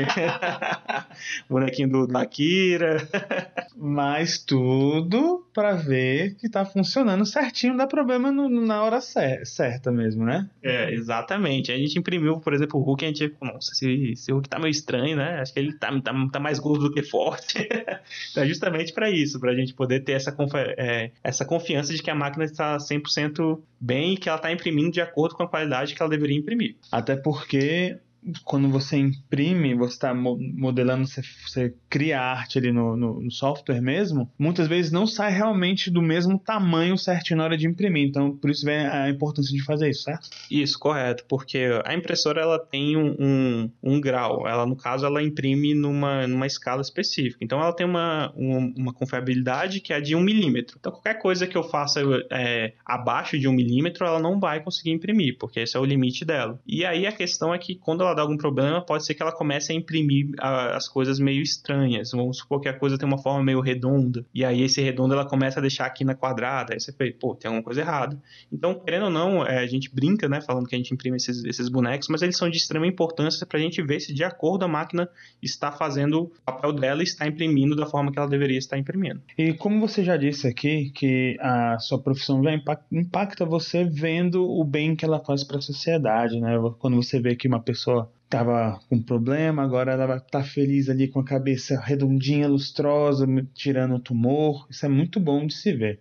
o bonequinho do, do Akira. Mas tudo para ver que tá funcionando certinho, não dá problema no, na hora certa mesmo, né? É, exatamente. A gente imprimiu, por exemplo, o Hulk, a gente, nossa, esse, esse Hulk tá meio estranho, né? Acho que ele tá, tá, tá mais gordo do que forte. então é justamente para isso, pra gente poder ter essa, é, essa confiança de que a máquina está 100% bem e que ela está imprimindo de acordo com a qualidade que ela deveria imprimir. Até porque quando você imprime, você está modelando, você, você, cria arte ali no, no, no, software mesmo, muitas vezes não sai realmente do mesmo tamanho certinho na hora de imprimir. Então, por isso vem a importância de fazer isso, certo? Isso, correto. Porque a impressora ela tem um, um, um grau. Ela, no caso, ela imprime numa, numa escala específica. Então, ela tem uma, uma, uma confiabilidade que é de um milímetro. Então, qualquer coisa que eu faça é, abaixo de um milímetro, ela não vai conseguir imprimir, porque esse é o limite dela. E aí a questão é que quando ela dá algum problema, pode ser que ela comece a imprimir a, as coisas meio estranhas. Vamos supor que a coisa tem uma forma meio redonda, e aí esse redondo ela começa a deixar aqui na quadrada, aí você fala, pô, tem alguma coisa errada. Então, querendo ou não, é, a gente brinca, né, falando que a gente imprime esses, esses bonecos, mas eles são de extrema importância para a gente ver se de acordo a máquina está fazendo o papel dela e está imprimindo da forma que ela deveria estar imprimindo. E como você já disse aqui, que a sua profissão já impacta você vendo o bem que ela faz para a sociedade, né? Quando você vê que uma pessoa estava com problema, agora ela está feliz ali com a cabeça redondinha, lustrosa, tirando o tumor. Isso é muito bom de se ver.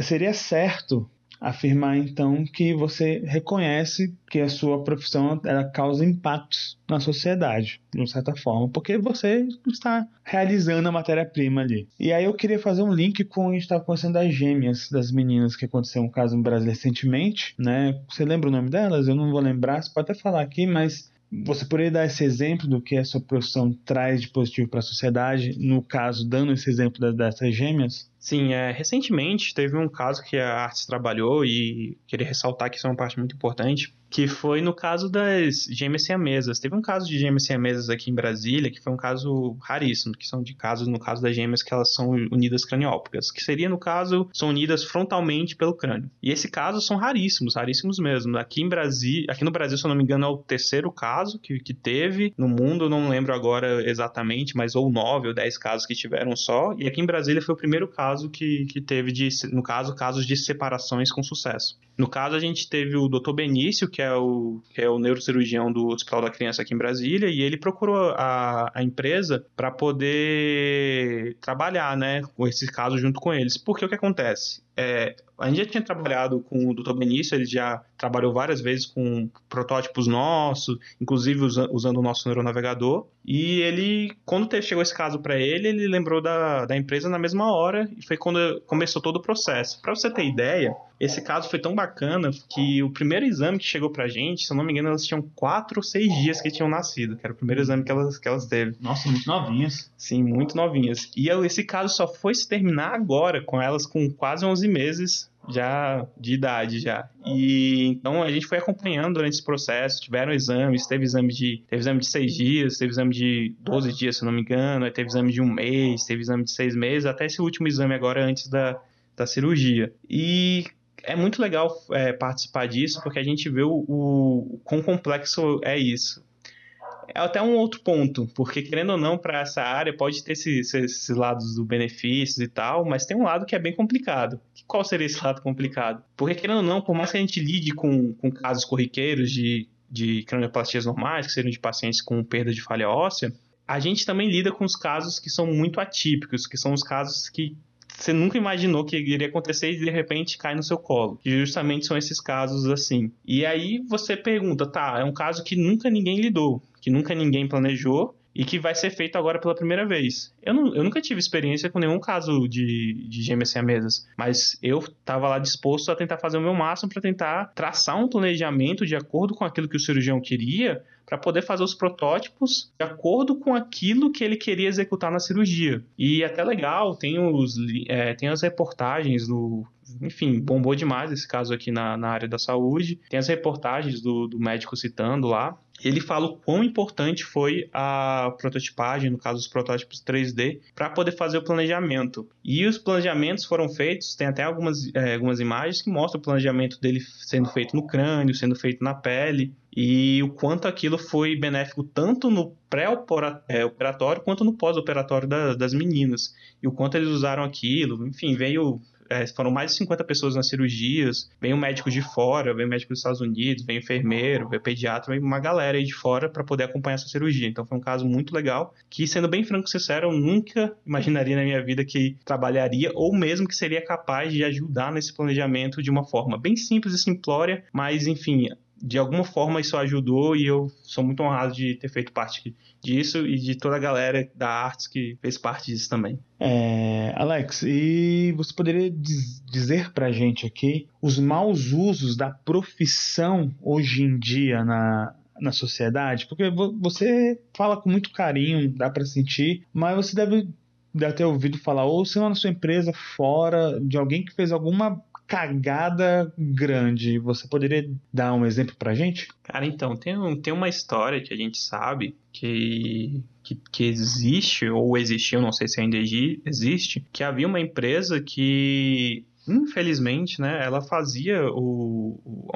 Seria certo afirmar então que você reconhece que a sua profissão ela causa impactos na sociedade, de uma certa forma, porque você está realizando a matéria-prima ali. E aí eu queria fazer um link com a gente estava conversando das gêmeas, das meninas que aconteceu um caso no Brasil recentemente, né? Você lembra o nome delas? Eu não vou lembrar, você pode até falar aqui, mas você poderia dar esse exemplo do que a sua profissão traz de positivo para a sociedade, no caso, dando esse exemplo dessas gêmeas? Sim, é, recentemente teve um caso que a Artes trabalhou e queria ressaltar que isso é uma parte muito importante, que foi no caso das gêmeas siamesas. Teve um caso de gêmeas siamesas aqui em Brasília, que foi um caso raríssimo, que são de casos, no caso das gêmeas, que elas são unidas craniópicas, que seria, no caso, são unidas frontalmente pelo crânio. E esse caso são raríssimos, raríssimos mesmo. Aqui em Brasil, aqui no Brasil, se eu não me engano, é o terceiro caso que, que teve. No mundo, eu não lembro agora exatamente, mas ou nove ou dez casos que tiveram só. E aqui em Brasília foi o primeiro caso que, que teve, de, no caso, casos de separações com sucesso. No caso, a gente teve o Dr. Benício, que é o, que é o neurocirurgião do Hospital da Criança aqui em Brasília, e ele procurou a, a empresa para poder trabalhar né, com esse caso junto com eles. Porque o que acontece? É, a gente já tinha trabalhado com o Dr. Benício, ele já trabalhou várias vezes com protótipos nossos, inclusive usa, usando o nosso neuronavegador. E ele, quando chegou esse caso para ele, ele lembrou da, da empresa na mesma hora e foi quando começou todo o processo. Para você ter ideia, esse caso foi tão bacana que o primeiro exame que chegou pra gente, se eu não me engano, elas tinham 4 ou 6 dias que tinham nascido, que era o primeiro exame que elas, que elas teve. Nossa, muito novinhas. Sim, muito novinhas. E esse caso só foi se terminar agora, com elas com quase 11 meses já de idade já. E então a gente foi acompanhando durante esse processo, tiveram exames, teve exame de teve exame de seis dias, teve exame de 12 dias, se não me engano, aí teve exame de um mês, teve exame de seis meses, até esse último exame agora antes da, da cirurgia. E é muito legal é, participar disso porque a gente vê o, o quão complexo é isso. É até um outro ponto, porque querendo ou não, para essa área pode ter esses, esses lados do benefícios e tal, mas tem um lado que é bem complicado. Qual seria esse lado complicado? Porque querendo ou não, por mais que a gente lide com, com casos corriqueiros de, de cranioplastias normais, que seriam de pacientes com perda de falha óssea, a gente também lida com os casos que são muito atípicos, que são os casos que você nunca imaginou que iria acontecer e de repente cai no seu colo. E justamente são esses casos assim. E aí você pergunta, tá, é um caso que nunca ninguém lidou, que nunca ninguém planejou e que vai ser feito agora pela primeira vez. Eu, não, eu nunca tive experiência com nenhum caso de, de gêmeas siamesas, mas eu estava lá disposto a tentar fazer o meu máximo para tentar traçar um planejamento de acordo com aquilo que o cirurgião queria, para poder fazer os protótipos de acordo com aquilo que ele queria executar na cirurgia. E é até legal, tem, os, é, tem as reportagens do. Enfim, bombou demais esse caso aqui na, na área da saúde. Tem as reportagens do, do médico citando lá ele fala o quão importante foi a prototipagem, no caso os protótipos 3D, para poder fazer o planejamento. E os planejamentos foram feitos, tem até algumas, é, algumas imagens que mostram o planejamento dele sendo feito no crânio, sendo feito na pele, e o quanto aquilo foi benéfico tanto no pré-operatório é, quanto no pós-operatório da, das meninas. E o quanto eles usaram aquilo, enfim, veio é, foram mais de 50 pessoas nas cirurgias, vem um médico de fora, vem um médico dos Estados Unidos, vem enfermeiro, vem pediatra, vem uma galera aí de fora para poder acompanhar essa cirurgia. Então foi um caso muito legal, que sendo bem franco e sincero, eu nunca imaginaria na minha vida que trabalharia ou mesmo que seria capaz de ajudar nesse planejamento de uma forma bem simples e simplória, mas enfim, de alguma forma isso ajudou e eu sou muito honrado de ter feito parte disso e de toda a galera da artes que fez parte disso também. É, Alex, e você poderia diz, dizer pra gente aqui os maus usos da profissão hoje em dia na, na sociedade? Porque você fala com muito carinho, dá para sentir, mas você deve, deve ter ouvido falar ou se na sua empresa, fora de alguém que fez alguma cagada grande. Você poderia dar um exemplo pra gente? Cara, então, tem, um, tem uma história que a gente sabe que, que, que existe, ou existiu, não sei se ainda existe, que havia uma empresa que infelizmente, né, ela fazia o, o,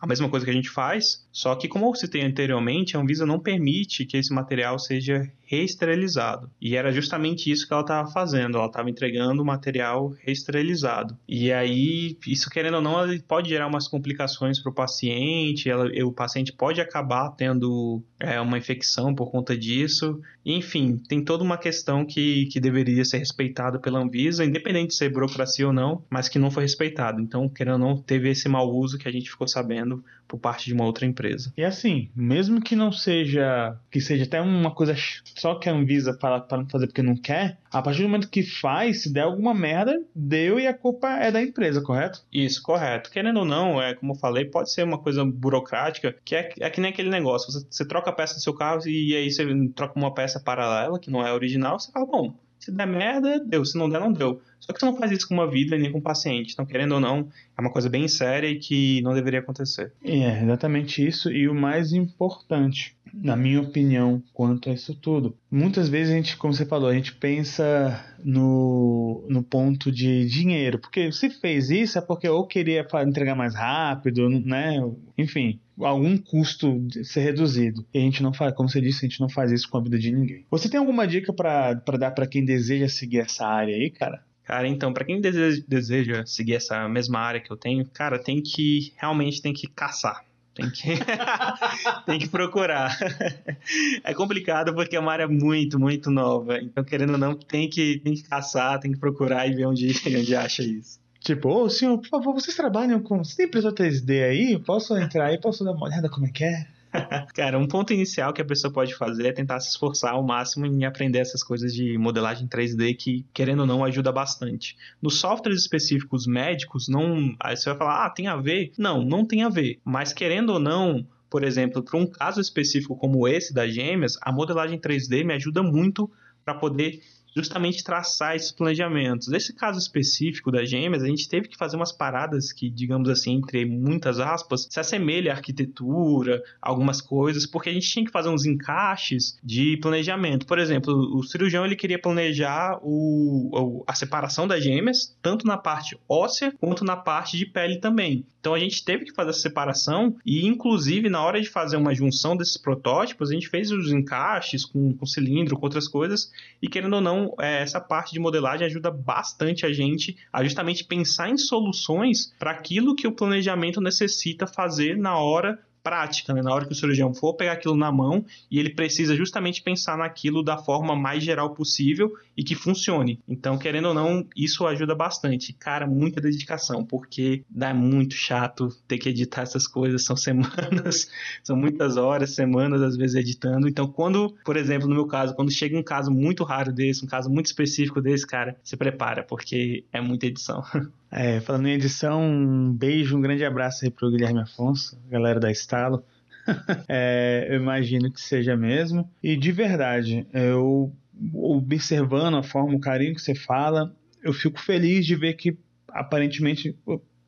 a mesma coisa que a gente faz, só que, como eu citei anteriormente, a Anvisa não permite que esse material seja reesterilizado. E era justamente isso que ela estava fazendo, ela estava entregando o material reesterilizado. E aí, isso querendo ou não, pode gerar umas complicações para o paciente, ela, o paciente pode acabar tendo é, uma infecção por conta disso. Enfim, tem toda uma questão que, que deveria ser respeitada pela Anvisa, independente de ser burocracia ou não, mas que não foi respeitado. Então, querendo ou não, teve esse mau uso que a gente ficou sabendo por parte de uma outra empresa. E assim, mesmo que não seja, que seja até uma coisa só que a Anvisa fala para não fazer porque não quer, a partir do momento que faz, se der alguma merda, deu e a culpa é da empresa, correto? Isso, correto. Querendo ou não, é como eu falei, pode ser uma coisa burocrática, que é, é que nem aquele negócio, você, você troca a peça do seu carro e aí você troca uma peça paralela, que não é original, você fala, bom, se der merda, deu. Se não der, não deu. Só que você não faz isso com uma vida nem com um paciente. Então, querendo ou não, é uma coisa bem séria e que não deveria acontecer. É, exatamente isso. E o mais importante, na minha opinião, quanto a isso tudo. Muitas vezes a gente, como você falou, a gente pensa no, no ponto de dinheiro. Porque se fez isso é porque ou queria entregar mais rápido, né? Enfim, algum custo ser reduzido. E a gente não faz, como você disse, a gente não faz isso com a vida de ninguém. Você tem alguma dica para dar para quem deseja seguir essa área aí, cara? Cara, então, para quem deseja, seguir essa mesma área que eu tenho, cara, tem que realmente tem que caçar. Tem que, tem que procurar. É complicado porque é uma área muito, muito nova. Então, querendo ou não, tem que, tem que caçar, tem que procurar e ver onde, onde acha isso. Tipo, ô senhor, por favor, vocês trabalham com. Você tem impressora 3D aí? Posso entrar aí? Posso dar uma olhada como é que é? Cara, um ponto inicial que a pessoa pode fazer é tentar se esforçar ao máximo em aprender essas coisas de modelagem 3D que, querendo ou não, ajuda bastante. Nos softwares específicos médicos, não. Aí você vai falar, ah, tem a ver? Não, não tem a ver. Mas querendo ou não, por exemplo, para um caso específico como esse das gêmeas, a modelagem 3D me ajuda muito para poder justamente traçar esses planejamentos. Nesse caso específico das gêmeas, a gente teve que fazer umas paradas que, digamos assim, entre muitas aspas, se assemelha à arquitetura, algumas coisas, porque a gente tinha que fazer uns encaixes de planejamento. Por exemplo, o cirurgião ele queria planejar o, a separação das gêmeas, tanto na parte óssea quanto na parte de pele também. Então a gente teve que fazer essa separação e, inclusive, na hora de fazer uma junção desses protótipos, a gente fez os encaixes com, com cilindro, com outras coisas, e querendo ou não, é, essa parte de modelagem ajuda bastante a gente a justamente pensar em soluções para aquilo que o planejamento necessita fazer na hora prática, né? na hora que o cirurgião for pegar aquilo na mão e ele precisa justamente pensar naquilo da forma mais geral possível e que funcione. Então, querendo ou não, isso ajuda bastante. Cara, muita dedicação, porque dá muito chato ter que editar essas coisas, são semanas, são muitas horas, semanas às vezes editando. Então, quando, por exemplo, no meu caso, quando chega um caso muito raro desse, um caso muito específico desse, cara, se prepara, porque é muita edição. É, falando em edição, um beijo, um grande abraço aí pro Guilherme Afonso, galera da Estalo. é, eu imagino que seja mesmo. E de verdade, eu observando a forma, o carinho que você fala, eu fico feliz de ver que aparentemente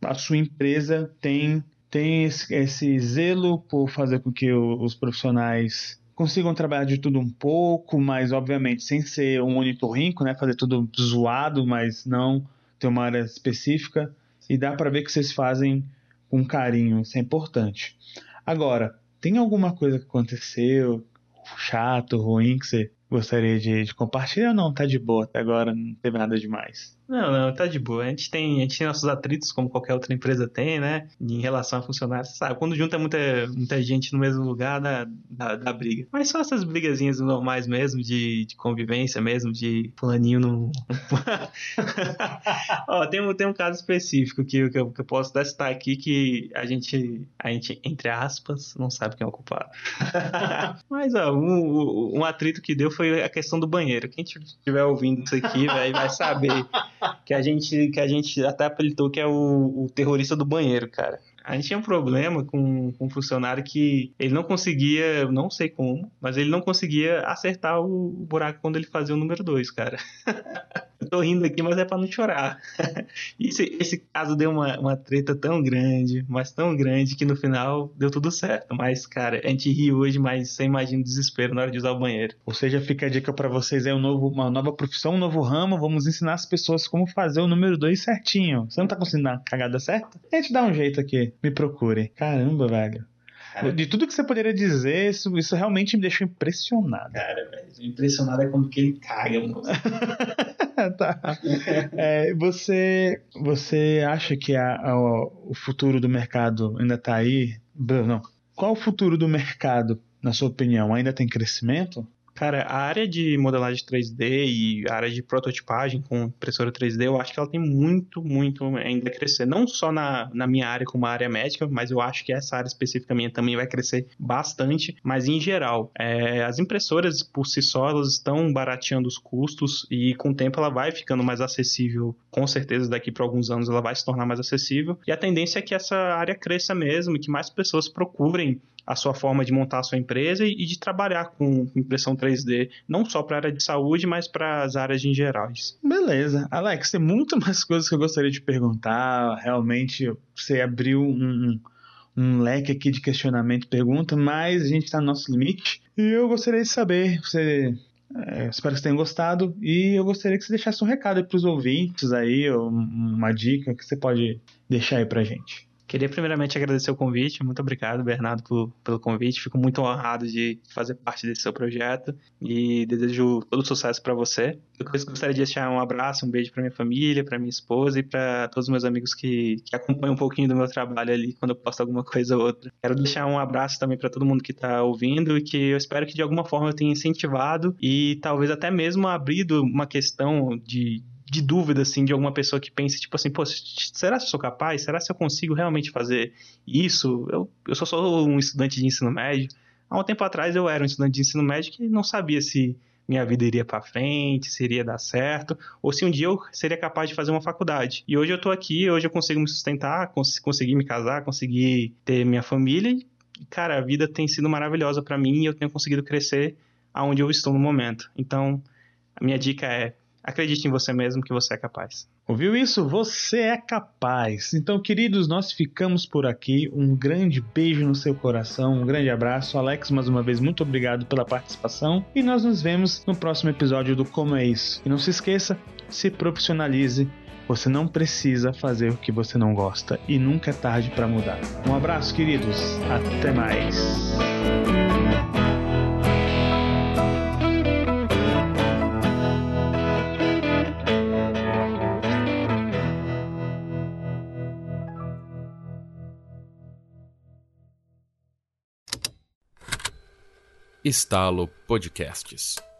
a sua empresa tem, tem esse, esse zelo por fazer com que os profissionais consigam trabalhar de tudo um pouco, mas obviamente sem ser um monitorrinco, né? Fazer tudo zoado, mas não ter uma área específica e dá para ver que vocês fazem com carinho, isso é importante. Agora, tem alguma coisa que aconteceu, chato, ruim, que você gostaria de, de compartilhar ou não? Tá de boa até agora, não teve nada demais. Não, não, tá de boa. A gente tem, a gente tem nossos atritos, como qualquer outra empresa tem, né? Em relação a funcionários. Sabe, quando junta muita, muita gente no mesmo lugar, dá, dá, dá briga. Mas só essas brigazinhas normais mesmo, de, de convivência mesmo, de fulaninho no. Ó, tem, tem um caso específico que, que, eu, que eu posso citar aqui que a gente, a gente, entre aspas, não sabe quem é o culpado. Mas, ó, um, um atrito que deu foi a questão do banheiro. Quem estiver ouvindo isso aqui, véio, vai saber que a gente, que a gente até apelidou que é o, o terrorista do banheiro, cara. A gente tinha um problema com, com um funcionário que ele não conseguia, não sei como, mas ele não conseguia acertar o buraco quando ele fazia o número 2, cara. Eu tô rindo aqui, mas é para não chorar. Esse, esse caso deu uma, uma treta tão grande, mas tão grande, que no final deu tudo certo. Mas, cara, a gente ri hoje, mas você imagina o desespero na hora de usar o banheiro. Ou seja, fica a dica para vocês: é um novo, uma nova profissão, um novo ramo. Vamos ensinar as pessoas como fazer o número 2 certinho. Você não tá conseguindo dar a cagada certa? A gente dá um jeito aqui. Me procure. Caramba, velho. Cara, de tudo que você poderia dizer, isso, isso realmente me deixou impressionado. Cara, velho, impressionado é como que ele caga, moço. tá. É, você, você acha que a, a, o futuro do mercado ainda está aí? Não. Qual o futuro do mercado, na sua opinião? Ainda tem crescimento? Cara, a área de modelagem 3D e a área de prototipagem com impressora 3D, eu acho que ela tem muito, muito ainda a crescer. Não só na, na minha área como a área médica, mas eu acho que essa área especificamente também vai crescer bastante. Mas em geral, é, as impressoras por si só, elas estão barateando os custos e com o tempo ela vai ficando mais acessível. Com certeza, daqui para alguns anos ela vai se tornar mais acessível. E a tendência é que essa área cresça mesmo e que mais pessoas procurem a sua forma de montar a sua empresa e, de trabalhar com impressão 3D, não só para a área de saúde, mas para as áreas em geral. Beleza. Alex, tem muito mais coisas que eu gostaria de perguntar. Realmente, você abriu um, um leque aqui de questionamento e pergunta, mas a gente está no nosso limite. E eu gostaria de saber, você é, espero que você tenha gostado e eu gostaria que você deixasse um recado para os ouvintes aí, uma dica que você pode deixar aí para gente. Queria primeiramente agradecer o convite. Muito obrigado, Bernardo, por, pelo convite. Fico muito honrado de fazer parte desse seu projeto e desejo todo sucesso para você. Eu gostaria de deixar um abraço, um beijo para minha família, para minha esposa e para todos os meus amigos que, que acompanham um pouquinho do meu trabalho ali quando eu posto alguma coisa ou outra. Quero deixar um abraço também para todo mundo que está ouvindo e que eu espero que de alguma forma eu tenha incentivado e talvez até mesmo abrido uma questão de de dúvida, assim, de alguma pessoa que pense, tipo assim, pô, será que eu sou capaz? Será que eu consigo realmente fazer isso? Eu, eu só um estudante de ensino médio. Há um tempo atrás eu era um estudante de ensino médio que não sabia se minha vida iria para frente, se iria dar certo, ou se um dia eu seria capaz de fazer uma faculdade. E hoje eu tô aqui, hoje eu consigo me sustentar, cons consegui me casar, consegui ter minha família. E, cara, a vida tem sido maravilhosa para mim e eu tenho conseguido crescer aonde eu estou no momento. Então, A minha dica é acredite em você mesmo que você é capaz. Ouviu isso? Você é capaz. Então, queridos, nós ficamos por aqui. Um grande beijo no seu coração, um grande abraço. Alex, mais uma vez, muito obrigado pela participação. E nós nos vemos no próximo episódio do Como é Isso. E não se esqueça, se profissionalize. Você não precisa fazer o que você não gosta e nunca é tarde para mudar. Um abraço, queridos. Até mais. Estalo Podcasts.